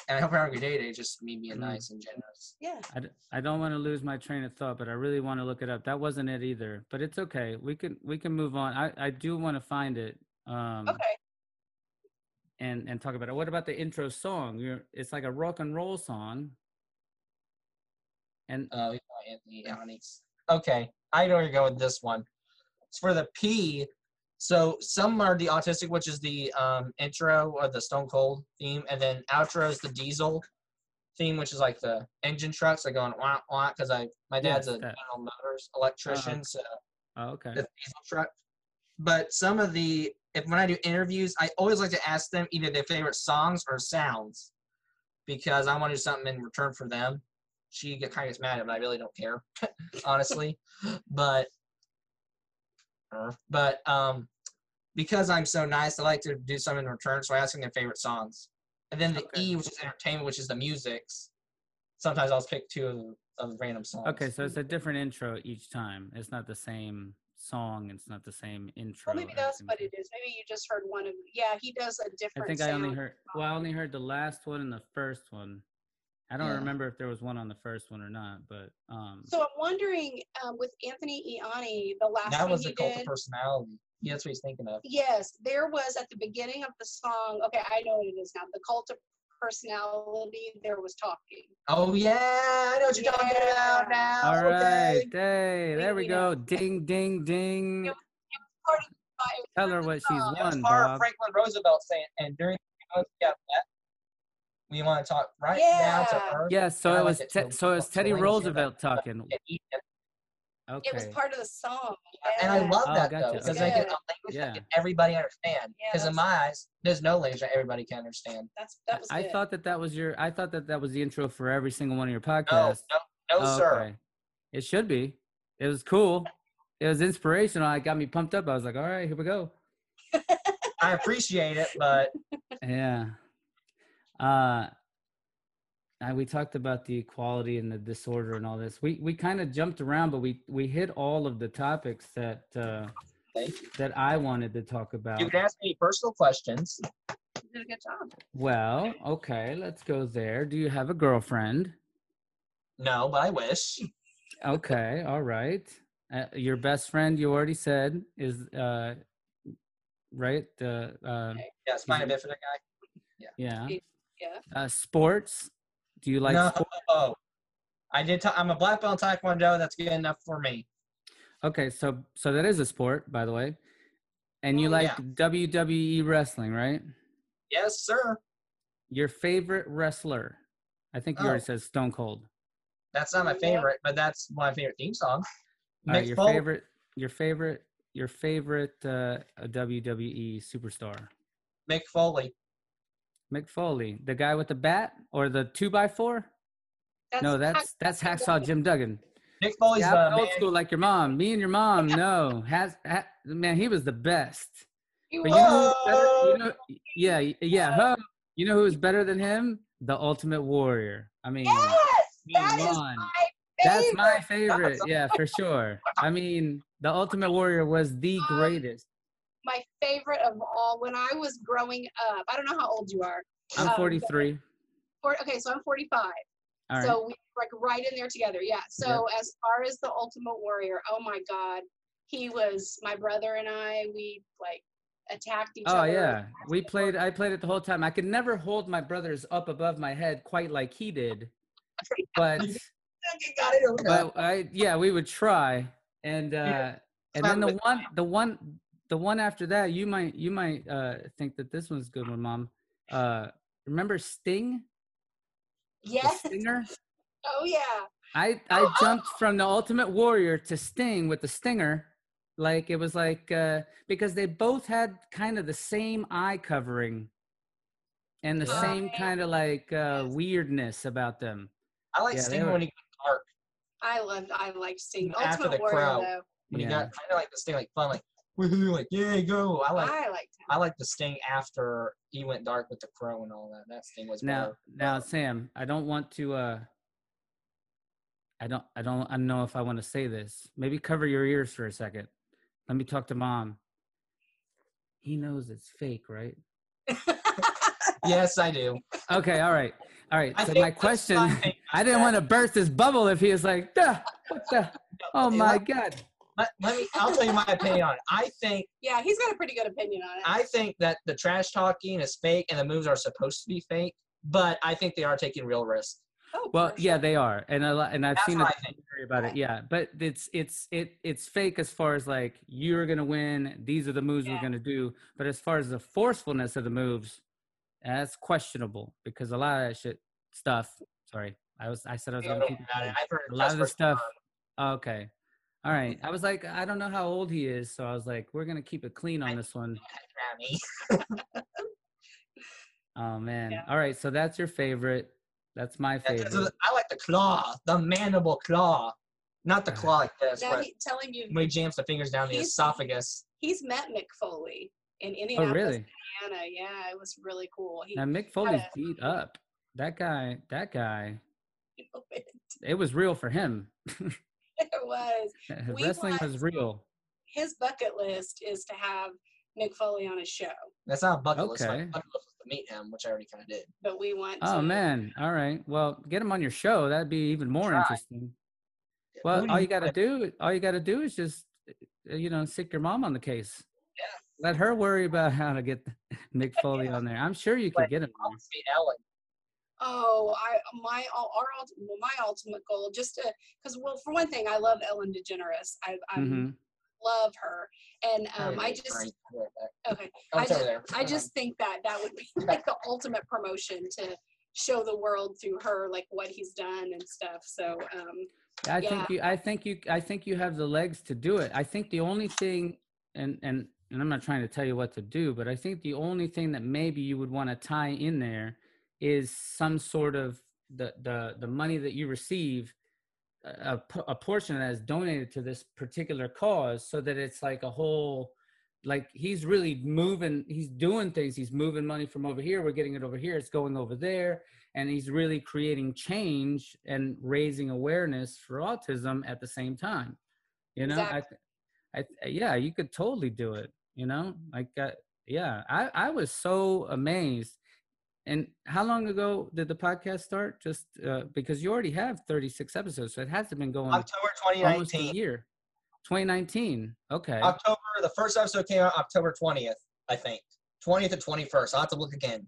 B: And I hope you're having a good day today. Just me being
A: Mm.
B: nice and generous.
C: Yeah.
A: I, d- I don't want to lose my train of thought, but I really want to look it up. That wasn't it either, but it's okay. We can we can move on. I, I do want to find it um
C: Okay.
A: And and talk about it. What about the intro song? You're, it's like a rock and roll song. And
B: Uh, we Anthony Onyx. Okay, I know where you're going with this one. It's for the P. So some are the autistic, which is the um, intro or the Stone Cold theme, and then outro is the Diesel theme, which is like the engine trucks are going wah wah. Because I my dad's
A: Yes,
B: a
A: that.
B: General Motors electrician, so
A: oh, okay.
B: the diesel truck. But some of the if when I do interviews, I always like to ask them either their favorite songs or sounds, because I want to do something in return for them. She get kind of gets mad at me. I really don't care, honestly. But uh, but um, because I'm so nice, I like to do something in return. So I ask them their favorite songs, and then the
A: Okay.
B: E, which is entertainment, which is the musics. Sometimes I'll pick two of, of random songs.
A: Okay, so it's a different intro each time. It's not the same song. It's not the same intro.
C: Well, maybe that's what it is. Maybe you just heard one of. Yeah, he does a different.
A: I think I only heard. Well, I only heard the last one and the first one. I don't
B: Yeah.
A: remember if there was one on the first one or not, but um.
C: So I'm wondering, um, with Anthony Ianni, the last
B: that was
C: he
B: the cult
C: did.
B: of personality. Yeah, that's what he's thinking of.
C: Yes, there was at the beginning of the song. Okay, I know what it is now. The cult of personality. There was talking.
B: Oh yeah, I know what you're talking about now.
A: All right,
B: okay.
A: hey, there we
C: We know.
A: go. Ding, ding, ding.
C: Yep. Party by-
A: Tell her what she's
C: song.
B: It was
A: won,
B: part of
A: Bob.
B: Franklin Roosevelt saying, and during the yeah, that- we want to talk right now to
C: Yeah.
B: Earth.
A: Yes, so
B: I
A: it was Te- so it's
B: So
A: Teddy
B: when you hear that-
A: Roosevelt talking.
B: And eat it.
C: It was part of the song.
B: And I love
A: Oh,
B: that
A: gotcha.
B: though, because
C: Okay.
B: I get a language
A: Yeah.
B: that everybody understand.
C: Yeah,
B: Because in my eyes, there's no language that everybody can understand.
C: That's that was
A: I
C: good.
A: thought that that was your. I thought that that was the intro for every single one of your
B: No,
A: podcasts.
B: no, no,
A: Oh,
B: sir.
A: okay. It should be. It was cool. It was inspirational. It got me pumped up. I was like, all right, here we go.
B: I appreciate it, but
A: Yeah. Uh I, we talked about the equality and the disorder and all this. We we kind of jumped around, but we we hit all of the topics that uh, that I wanted to talk about.
B: you can ask me personal questions.
C: You did a good job.
A: Well, okay, let's go there. Do you have a girlfriend?
B: No, but I wish.
A: Okay, all right. Uh, your best friend, you already said, is uh, right. The uh,
B: Yeah, spina bifida guy.
A: yeah.
C: Yeah.
A: Uh, sports. Do you like
B: no,
A: sports?
B: I did. i I'm a black belt in taekwondo. That's good enough for me.
A: Okay, so so that is a sport, by the way. And you
B: Oh,
A: like
B: yeah.
A: WWE wrestling, right?
B: Yes, sir.
A: Your favorite wrestler? I think you already
B: Oh.
A: said Stone Cold.
B: That's not my
C: Yeah.
B: favorite, but that's my favorite theme song.
A: All right,
B: Mick
A: your
B: Foley.
A: favorite, your favorite, your favorite uh, WWE superstar?
B: Mick Foley.
A: Mick Foley, the guy with the bat or the two by four? no, that's that's Hacksaw Jim Duggan.
B: Mick Foley's
A: Yeah,
B: the
A: old
B: man.
A: school like your mom. Me and your mom. No, has ha, man, he was the best.
C: You
A: But
C: were-
A: you know, better, you know, yeah, yeah. Huh? You know who was better than him? The Ultimate Warrior. I mean,
C: yes, that
A: come
C: is my
A: that's my
C: favorite.
A: favorite. Yeah, for sure. I mean, the Ultimate Warrior was the greatest.
C: My favorite of all. When I was growing up, I don't know how old you are.
A: I'm
C: Um,
A: 43.
C: For, okay, so I'm 45.
A: All right.
C: So we like right in there together. Yeah. So as far as the Ultimate Warrior, oh my God, he was my brother and I. We like attacked each
A: Oh
C: other.
A: Oh yeah, we played. I played it the whole time. I could never hold my brothers up above my head quite like he did, but
B: You got it.
A: but I yeah, we would try. and uh
B: Yeah.
A: and then the one the one the one after that you might you might uh think that this one's a good one mom uh remember sting the
C: Yes.
A: stinger
C: Oh yeah.
A: i i jumped from the ultimate warrior to sting with the stinger like it was like uh because they both had kind of the same eye covering and the
B: Yeah.
A: same
C: Right.
A: kind of like uh
C: Yes.
A: weirdness about them
B: I like
A: Yeah,
B: Sting
A: were-
B: when he got dark.
C: I loved. I liked Sting.
B: After
C: Ultimate
B: the
C: Warrior
B: crowd.
C: though.
B: When
A: Yeah.
B: he got kind of like the Sting, like fun, like woohoo, like yeah, go. I like
C: I liked him.
B: I like the Sting after he went dark with the crow and all that. That Sting was
A: now
B: better.
A: now sam i don't want to uh i don't i don't i don't know if i want to say this maybe cover your ears for a second let me talk to mom he knows it's fake right
B: Yes, I do.
A: okay all right all right
B: I
A: so my question i didn't want to burst his bubble if he was like Duh, what the oh my god
B: Let, let me. I'll tell you my opinion on it. I think
C: yeah, he's got a pretty good opinion on it.
B: I think that the trash talking is fake and the moves are supposed to be fake, but I think they are taking real risks.
C: oh,
A: well
C: for
A: yeah they are and a lot and i've
B: That's
A: seen a
B: what I think.
A: documentary about it yeah but it's it's it it's fake as far as like you're gonna win these are the moves we're gonna do but as far as the forcefulness of the moves that's questionable because a lot of that shit stuff sorry i was i said i was
B: You
A: gonna keep it
B: about it. I've heard
A: a lot of the
B: that's
A: stuff okay all right i was like i don't know how old he is so i was like we're gonna keep it clean on this one
B: Brownie.
A: oh man
C: Yeah.
A: all right so that's your favorite that's my
B: Yeah, 'cause of
A: favorite
B: the- I like the claw, the mandible claw, not the claw like this,
C: Now
B: but
C: he, telling you
B: when he jams the fingers down the esophagus.
C: he's met Mick Foley in
A: oh
C: Indianapolis,
A: really
C: Indiana. Yeah, it was really cool. He,
A: now mick foley's
C: a-
A: beat up that guy that guy
C: it
A: it was real for him.
C: was We
A: Wrestling
C: want-
A: was real.
C: his bucket list is to have Mick Foley on his show,
B: That's not a bucket list. My
A: Okay.
B: bucket list was to meet him, which I already kind of did.
C: but we want.
A: Oh
C: to,
A: man! All right. Well, get him on your show. That'd be even more
B: Try.
A: interesting.
B: Who
A: Well,
B: do
A: all
B: you
A: you got to do, all you got to do is just, uh, you know, sick your mom on the case.
B: Yeah.
A: Let her worry about how to get Mick Foley on there. I'm sure you could
B: Like,
A: get him.
B: I want to meet Ellen.
C: Oh, I my ul- our well, my ultimate goal just to because well for one thing I love Ellen DeGeneres I I
A: There. hmm
C: love her and um I just
B: sorry, I'll right
C: okay I just. I just think that that would be like the ultimate promotion to show the world through her like what he's done and stuff. So um
A: I
C: Yeah.
A: think you. I think you. I think you have the legs to do it. I think the only thing, and and and I'm not trying to tell you what to do, but I think the only thing that maybe you would want to tie in there is some sort of the the the money that you receive. a portion of that is donated to this particular cause, so that it's like a whole. Like he's really moving. He's doing things. He's moving money from over here. We're getting it over here. It's going over there and he's really creating change and raising awareness for autism at the same time you know I, I yeah you could totally do it you know like uh, yeah i i was so amazed and how long ago did the podcast start just uh, because you already have 36 episodes so it has to have been going
B: October 2019.
A: almost a
B: 2019.
A: year 2019 okay
B: October, the first episode came out October 20th, I think. 20th to 21st. I'll have to look again.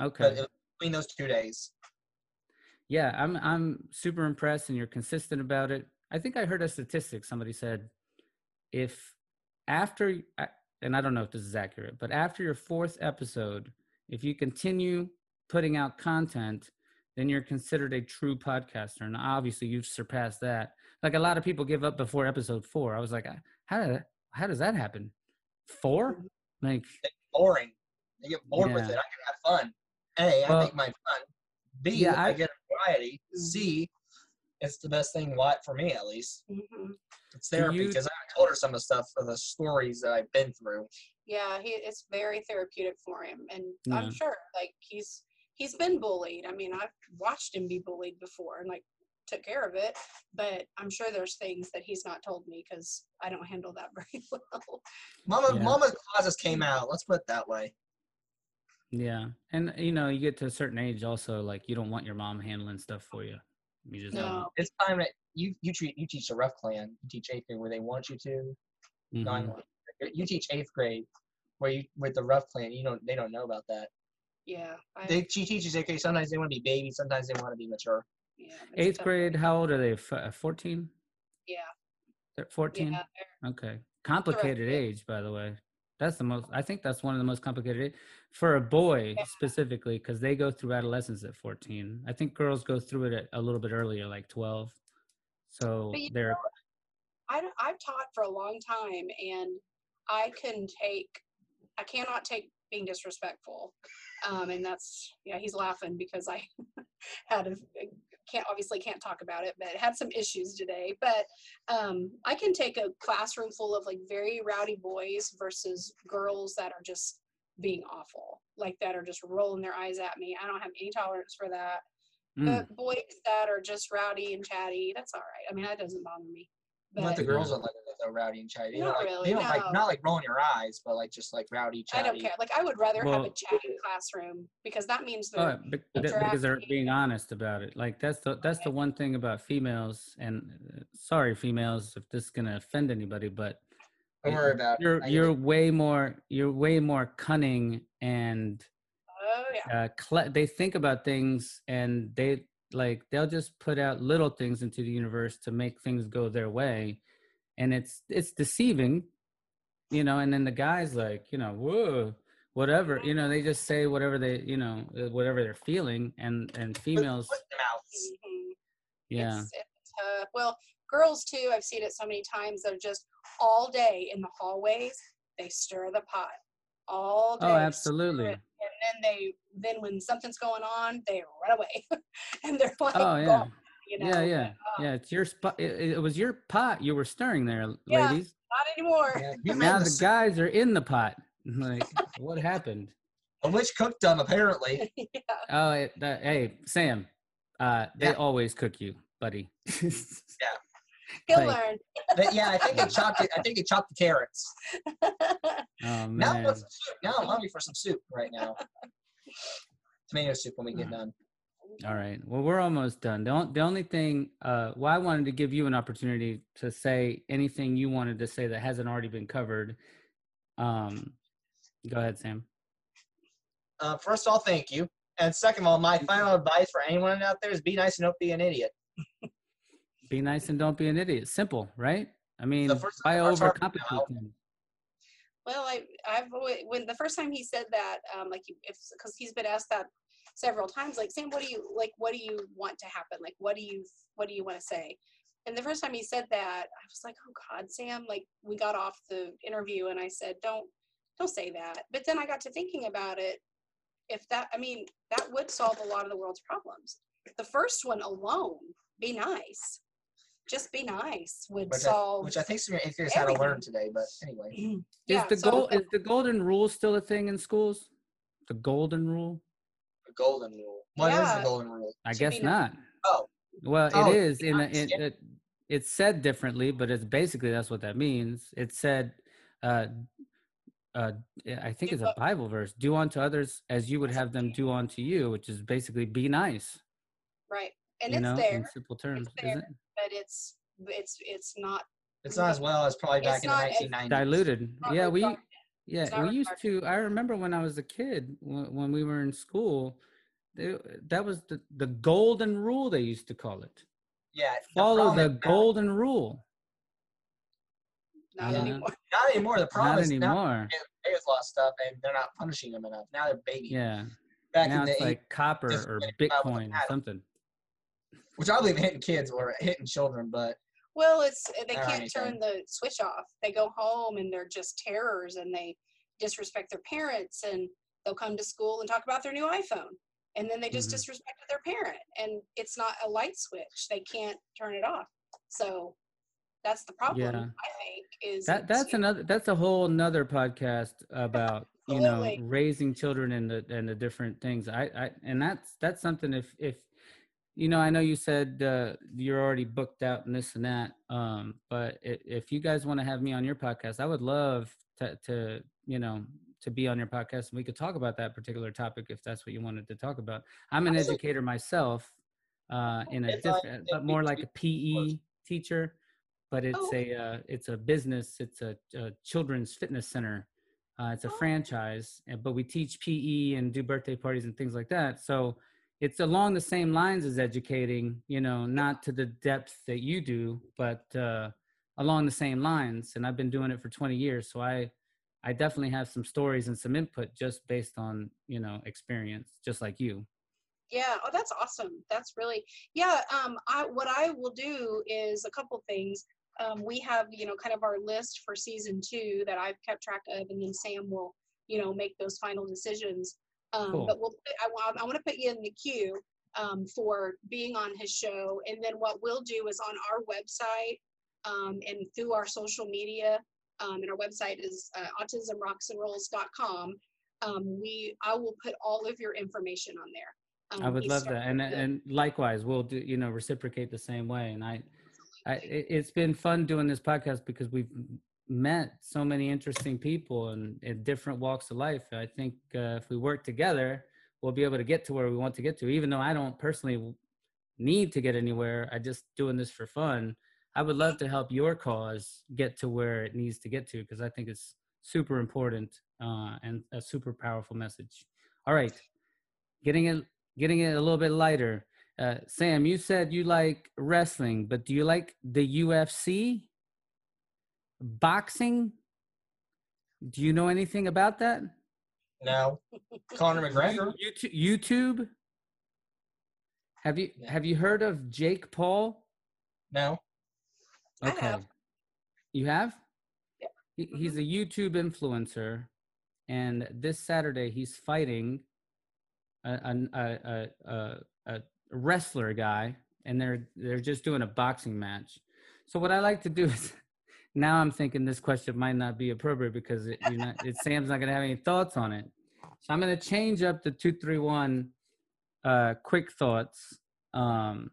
A: okay
B: was between those two days.
A: Yeah, I'm I'm super impressed, and you're consistent about it. I think I heard a statistic. Somebody said, if after, and I don't know if this is accurate, but after your fourth episode, if you continue putting out content, then you're considered a true podcaster. And obviously, you've surpassed that. Like a lot of people give up before episode four. I was like, how did that, how does that happen? Four? Like,
B: Boring. I get bored with it. I can have fun. A, I
A: Well,
B: make my fun. B,
A: yeah,
B: I,
A: I-
B: get variety. C, it's the best thing what for me at least.
C: mhm.
B: It's therapy because I told her some of the stuff of the stories that I've been through.
C: yeah, he it's very therapeutic for him, and
A: Yeah.
C: I'm sure like he's he's been bullied. I mean, I've watched him be bullied before, and like took care of it. But I'm sure there's things that he's not told me because I don't handle that very well.
B: Mama,
A: Yeah.
B: Mama's closets came out. Let's put it that way.
A: yeah, and you know, you get to a certain age, also like you don't want your mom handling stuff for you. You just don't.
C: No,
B: It's time that you you treat you teach the rough clan. You teach eighth grade where they want you to. No, I
A: Mhm.
B: You teach eighth grade where you with the rough clan. You don't they don't know about that.
C: Yeah, I,
B: They she teaches eighth grade. Sometimes they want to be babies. Sometimes they want to be mature.
C: yeah,
A: Eighth
C: tough.
A: grade, how old are they? F- uh, 14?
C: Yeah,
A: They're 14
C: Yeah,
A: okay complicated
C: age.
A: age by the way that's the most i think that's one of the most complicated for a boy
C: Yeah.
A: specifically because they go through adolescence at 14 i think girls go through it at a little bit earlier like 12 so they're
C: I, I've taught for a long time and I can take, I cannot take being disrespectful. Um, and that's, yeah, he's laughing because I had a, can't, obviously can't talk about it, but had some issues today. But um, I can take a classroom full of like very rowdy boys versus girls that are just being awful, like that are just rolling their eyes at me. I don't have any tolerance for that.
A: mm,
C: But boys that are just rowdy and chatty, that's all right. I mean, that doesn't bother me.
B: But the
C: But
B: girls are like though rowdy and chatty. They don't like
C: really,
B: they don't like
C: no.
B: not like rolling your eyes, but like just like rowdy chatty.
C: I don't care. Like I would rather have a
A: Well-
C: chatty classroom because that means
A: Oh,
C: they're
A: bec- th- because they're being honest about it. Like that's the that's the one thing about females. And uh, sorry, females, if this is gonna offend anybody, but
B: Don't worry about it.
A: you're
B: I
A: you're way more you're way more cunning and
C: oh yeah.
A: uh, cle- they think about things and they like they'll just put out little things into the universe to make things go their way, and it's it's deceiving, you know. And then the guys like you know whoa whatever you know they just say whatever they you know uh, whatever they're feeling and and females
B: put in their mouths.
C: Mhm.
A: yeah
C: It's, it's tough. Well, girls too. I've seen it so many times. They're just all day in the hallways. They stir the pot all day.
A: oh absolutely
C: And then they then when something's going on, they run away, and they're like,
A: oh yeah
C: gone, you know.
A: yeah yeah
C: but, uh,
A: yeah it's your spot it, it was your pot you were stirring there
C: Yeah.
A: ladies
C: Not anymore.
B: Yeah,
A: now
B: the
A: the guys are in the pot like what happened
B: A witch cooked them apparently.
C: yeah.
A: Oh, it, uh, hey, Sam. Uh, they
B: Yeah.
A: always cook you, buddy.
C: He'll
A: Like-
C: learn.
B: But yeah, I think they chopped it. I think they chopped the carrots.
A: oh
B: Now I
A: man.
B: some soup. Now I'm hungry for some soup right now. Tomato soup when we get done.
A: All right. Well, we're almost done. The, the only thing, uh, well, I wanted to give you an opportunity to say anything you wanted to say that hasn't already been covered. Um, go ahead, Sam.
B: Uh, first of all, thank you. And second of all, my final advice for anyone out there is be nice and don't be an idiot.
A: Be nice and don't be an idiot. Simple, right? I mean,
B: first-
A: why
B: the first part,
A: overcomplicate
B: no.
A: things?
C: Well, I, I've always, when the first time he said that, um, like, if because he's been asked that several times, like, Sam, what do you like? What do you want to happen? Like, what do you, what do you want to say? And the first time he said that, I was like, oh God, Sam. Like, we got off the interview, and I said, don't, don't say that. But then I got to thinking about it. If that, I mean, that would solve a lot of the world's problems. The first one alone, be nice. Just be nice would
B: Which I,
C: solve.
B: which I think some of your atheists had to learn today. But anyway,
C: yeah,
A: is the
C: so-
A: goal is the golden rule still a thing in schools? The golden rule?
B: the golden rule. What is
C: Yeah.
B: the golden rule?
A: I
C: To
A: guess
C: be
A: not.
B: Oh,
A: Well,
B: Oh,
A: it is in a,
B: nice,
A: it,
B: yeah.
A: it it's said differently, but it's basically that's what that means. It said, uh, uh, I think it's a Bible verse: "Do unto others as you would have them do unto you," which is basically be nice.
C: right. And
A: you
C: it's
A: know,
C: there.
A: in simple terms,
C: there.
A: isn't it?
C: But it's it's it's not
B: it's not as well as probably back in the
C: not
B: 1990s.
A: Diluted. Yeah, we yeah we used to. I remember when I was a kid, when, when we were in school, they, that was the the golden rule they used to call it.
B: Yeah,
A: Follow
B: problem
A: the
B: is now-
A: golden rule.
C: not
A: Yeah.
C: anymore.
B: Not anymore. The problem
A: Not
B: is now they have lost stuff and they're not punishing them enough. Now they're babies.
A: Yeah.
B: Back
A: now
B: in the
A: it's
B: eight-
A: like copper or
B: getting out with a
A: Bitcoin or something.
B: Which I believe hitting kids or hitting children, but
C: Well, it's they can't turn the switch off. They go home and they're just terrors and they disrespect their parents and they'll come to school and talk about their new iPhone. And then they just
A: Mhm.
C: disrespected their parent and it's not a light switch. They can't turn it off. So that's the problem,
A: Yeah.
C: I think, is
A: That
C: it's-
A: that's another that's a whole another podcast about you know raising children and the and the different things. I I and that's that's something if if you know I know you said uh, you're already booked out and this and that. Um, but if, if you guys want to have me on your podcast, I would love to to you know to be on your podcast and we could talk about that particular topic if that's what you wanted to talk about. I'm an educator myself uh, in a
B: If
A: different,
B: if
A: but more like a PE teacher. But it's
C: Oh.
A: a uh, it's a business. It's a, a children's fitness center. Uh, it's a
C: Oh.
A: franchise, but we teach PE and do birthday parties and things like that. So it's along the same lines as educating. You know, not to the depth that you do, but uh, along the same lines, and I've been doing it for 20 years. So I, I definitely have some stories and some input just based on you know experience, just like you.
C: Yeah. Oh, that's awesome. That's really yeah. Um, I what I will do is a couple things. Um, we have you know kind of our list for season two that I've kept track of, and then Sam will you know make those final decisions. Um,
A: Cool.
C: But we'll put, I, I want to put you in the queue um, for being on his show, and then what we'll do is on our website um, and through our social media. Um, and our website is uh, autismrocksandrolls.com. Um, we I will put all of your information on there.
A: I
C: Um,
A: would love that, and
C: the-
A: and likewise, we'll do you know reciprocate the same way. And I, I it- it's been fun doing this podcast because we've met so many interesting people and in different walks of life. I think uh, if we work together, we'll be able to get to where we want to get to. Even though I don't personally need to get anywhere, I just doing this for fun. I would love to help your cause get to where it needs to get to because I think it's super important uh, and a super powerful message. All right, getting it getting it a little bit lighter. Uh, Sam, you said you like wrestling, but do you like the UFC? Boxing? Do you know anything about that?
B: No. Conor McGregor.
A: YouTube, YouTube? Have you
B: Yeah.
A: have you heard of Jake Paul?
B: No.
C: I have.
A: You have?
C: Yeah.
A: He, he's a YouTube influencer, and this Saturday he's fighting a a, a, a, a, a wrestler guy, and they're they're just doing a boxing match. So what I like to do is, now I'm thinking this question might not be appropriate because it, not, it, Sam's not gonna have any thoughts on it. So I'm gonna change up the two three one uh, quick thoughts. Um,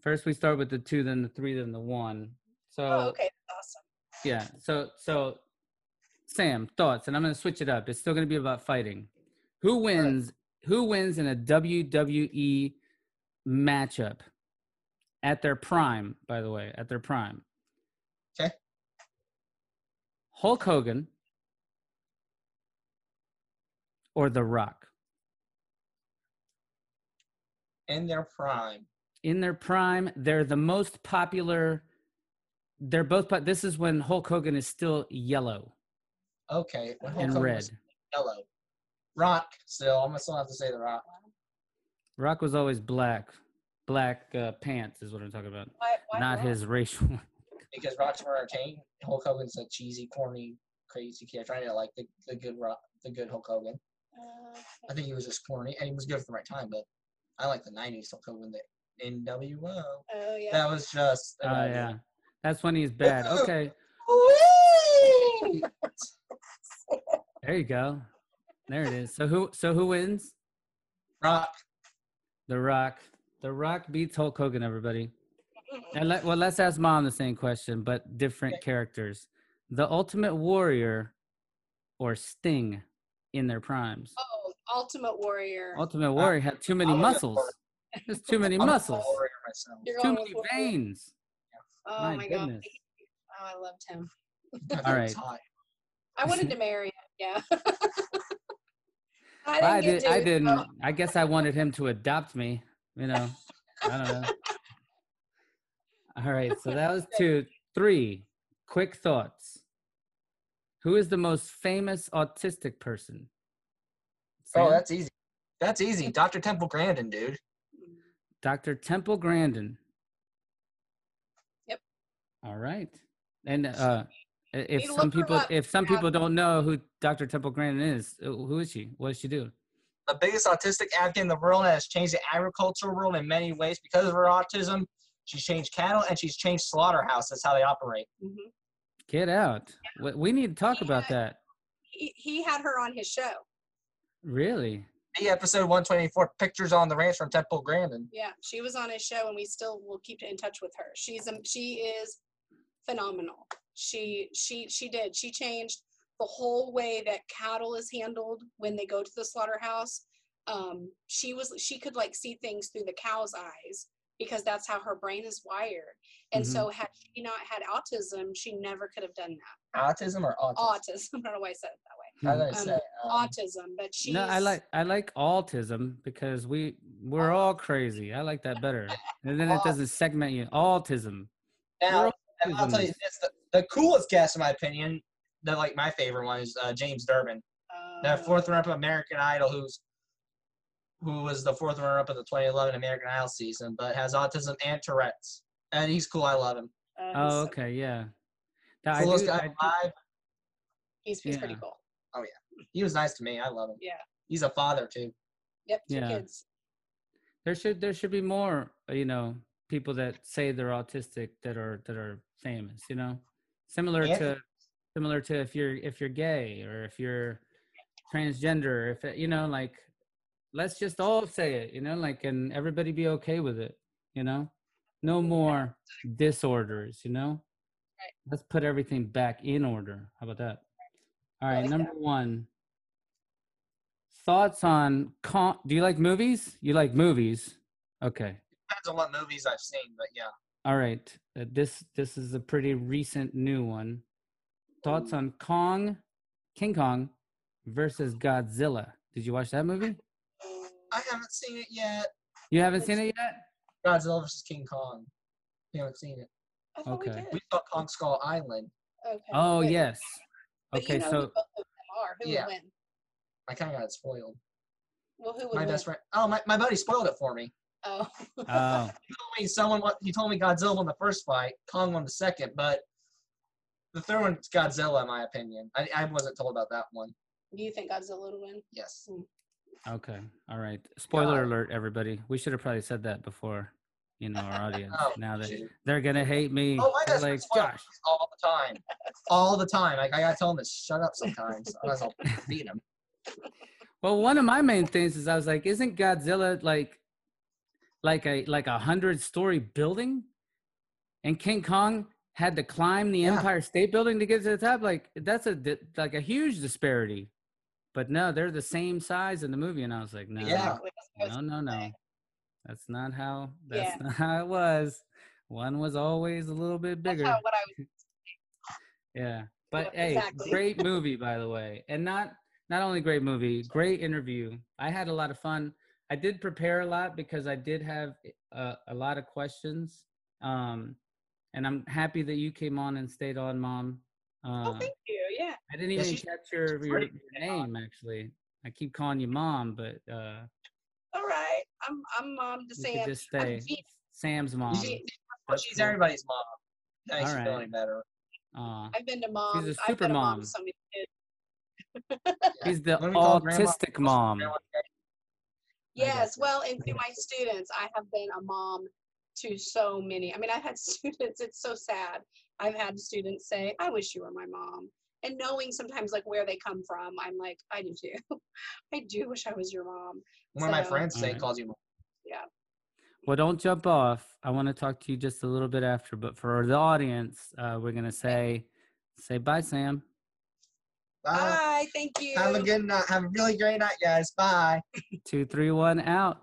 A: first we start with the two, then the three, then the one. So
C: Oh, okay, awesome.
A: yeah. So so Sam, thoughts, and I'm gonna switch it up. It's still gonna be about fighting. Who wins who wins in a WWE matchup at their prime, by the way, at their prime?
B: 'Kay.
A: Hulk Hogan or The Rock?
B: In their prime.
A: in their prime. They're the most popular. They're both, but this is when Hulk Hogan is still yellow
B: Okay. when Hulk
A: and
B: Hogan
A: red.
B: Yellow. Rock. Still, I'm gonna still have to say the Rock.
A: Rock was always black. Black uh, pants is what I'm talking about,
C: Why, why
A: not
C: Rock?
A: his racial.
B: Because Rock's more entertaining. Hulk Hogan's a cheesy, corny, crazy kid. Trying to like the, the good Rock, the good Hulk Hogan.
C: Uh,
B: I think he was just corny and he was good for the right time, but I like the '90s Hulk Hogan. The NWO.
C: oh yeah.
B: That was just.
A: Oh
B: an idea.
A: yeah, that's when he's bad. Okay, there you go. There it is. So who? So who wins?
B: Rock.
A: The Rock. The Rock beats Hulk Hogan. Everybody. And let, well, let's ask Mom the same question, but different
B: Okay.
A: characters. The Ultimate Warrior or Sting in their primes.
C: Oh, Ultimate Warrior.
A: Ultimate Warrior had too many muscles. There's too many muscles.
B: warrior myself.
C: You're
A: Too many veins.
C: Oh
A: My
C: my, god.
A: goodness.
C: Oh, I loved him.
A: All right.
C: I wanted to marry him. Yeah. I didn't.
A: I, did.
C: to,
A: I didn't. I guess I wanted him to adopt me. You know. I don't know. All right. So that was two. Three. Quick thoughts. Who is the most famous autistic person?
B: Oh, that's easy. That's easy. Dr. Temple Grandin, dude.
A: Dr. Temple Grandin.
C: Yep.
A: All right. And uh, if
C: Need to
A: some people if some people don't know who Dr. Temple Grandin is, uh, who is she? What does she do?
B: The biggest autistic advocate in the world and has changed the agricultural world in many ways because of her autism. She's changed cattle and she's changed slaughterhouse. That's how they operate.
C: Mhm.
A: Get out. We- We need to talk about that.
C: He, he had her on his show.
A: Really?
B: The episode 124, Pictures on the Ranch from Temple Grandin.
C: Yeah, she was on his show, and we still will keep in touch with her. She's um, she is phenomenal. She she she did. She changed the whole way that cattle is handled when they go to the slaughterhouse. Um, she was she could like see things through the cow's eyes because that's how her brain is wired. And
A: Mhm.
C: so had she not had autism, she never could have done that.
B: Autism or autism?
C: Autism. I don't know why I said it that way.
B: How did I
C: Um,
B: say? Um,
C: Autism, but she.
A: No, I like I like autism because we we're all crazy. I like that better. And then it doesn't segment you. Autism.
B: now, And I'll tell you, it's the, the coolest guest in my opinion. The like my favorite one is uh, James Durbin, the
C: Uh,
B: fourth runner-up of American Idol, who's who was the fourth runner-up of the 2011 American Idol season, but has autism and Tourette's, and he's cool. I love him.
C: Uh, he's
A: Oh, okay, yeah. Now, I
B: Coolest
A: do-
B: guy alive.
C: He's, he's pretty cool. Oh Yeah.
B: He was nice to me. I love him.
C: Yeah.
B: He's a father too.
C: Yep. Two
A: Yeah.
C: kids.
A: there should there should be more you know people that say they're autistic that are that are famous you know similar
B: Yeah.
A: to similar to if you're if you're gay or if you're transgender if it, you know like let's just all say it you know like and everybody be okay with it you know? No more disorders you know?
C: Right.
A: let's put everything back in order. How about that? All right,
C: like
A: number one. Thoughts on con- do you like movies? You like movies. Okay.
B: Depends on what movies I've seen, but yeah.
A: all right uh, this this is a pretty recent new one. Thoughts on kong king kong versus godzilla. Did you watch that movie
B: I haven't seen it yet.
A: you haven't seen it yet
B: Godzilla vs King Kong. You haven't seen it.
C: I thought we
A: Okay.
C: did.
B: We saw Kong Skull Island.
C: Okay.
A: oh
C: Wait,
A: yes
C: but
A: okay
C: you know who
A: so
C: both of them are. Who
B: Yeah.
C: would win?
B: I kind of got it spoiled.
C: Well, who would
B: My
C: win?
B: best friend. Oh, my, my buddy spoiled it for me.
C: Oh.
A: oh
B: He told me someone. He told me Godzilla won the first fight, Kong won the second, but the third one's Godzilla, in my opinion. I, I wasn't told about that one.
C: Do you think Godzilla would win?
B: Yes. Hmm.
A: Okay all right spoiler
B: God.
A: alert everybody we should have probably said that before you know our audience
B: Oh,
A: now that they're gonna hate me
B: Oh, my
A: They're
B: best friend
A: like gosh
B: all the time. All the time. Like I gotta tell them to shut up sometimes. Otherwise I'll beat him.
A: Well, one of my main things is I was like, isn't Godzilla like like a like a hundred story building? And King Kong had to climb the
B: Yeah.
A: Empire State Building to get to the top. Like that's a like a huge disparity. But no, they're the same size in the movie, and I was like, no,
B: Yeah.
C: Exactly. That's what I was
A: no, no, no. That's not how. That's
C: Yeah.
A: not how it was. One was always a little bit bigger.
C: how, what I was.
A: Yeah. But
C: Yeah,
A: hey,
C: exactly.
A: great movie by the way. And not not only great movie, great interview. I had a lot of fun. I did prepare a lot because I did have a, a lot of questions. Um and I'm happy that you came on and stayed on, mom.
C: Oh,
A: Uh,
C: thank you. Yeah.
A: I didn't even
B: she's-
A: catch your, your, your name actually. I keep calling you mom, but uh
C: All right. I'm I'm mom to Sam.
A: just stay Sam's mom.
B: She-
A: That's
B: she's
A: cool.
B: everybody's mom. That makes
A: All
B: you feel
A: right.
B: any better.
A: Aw.
C: I've been to mom.
A: a
C: I've
A: super
C: been a mom
A: mom.
C: so many.
A: He's the
B: When we call grandma-
A: autistic mom.
C: Yes, well, and to my students, I have been a mom to so many. I mean, I've had students, it's so sad. I've had students say, I wish you were my mom. And knowing sometimes like where they come from, I'm like, I do too. I do wish I was your mom.
B: One of my friends say
A: Alright.
B: calls you mom. Yeah.
A: Well, don't jump off. I want to talk to you just a little bit after, but for the audience, uh, we're gonna say say bye, Sam.
B: Bye.
C: Bye. Thank you.
B: Have a good night. Have a really great night, guys. Bye.
A: Two, three, one, out.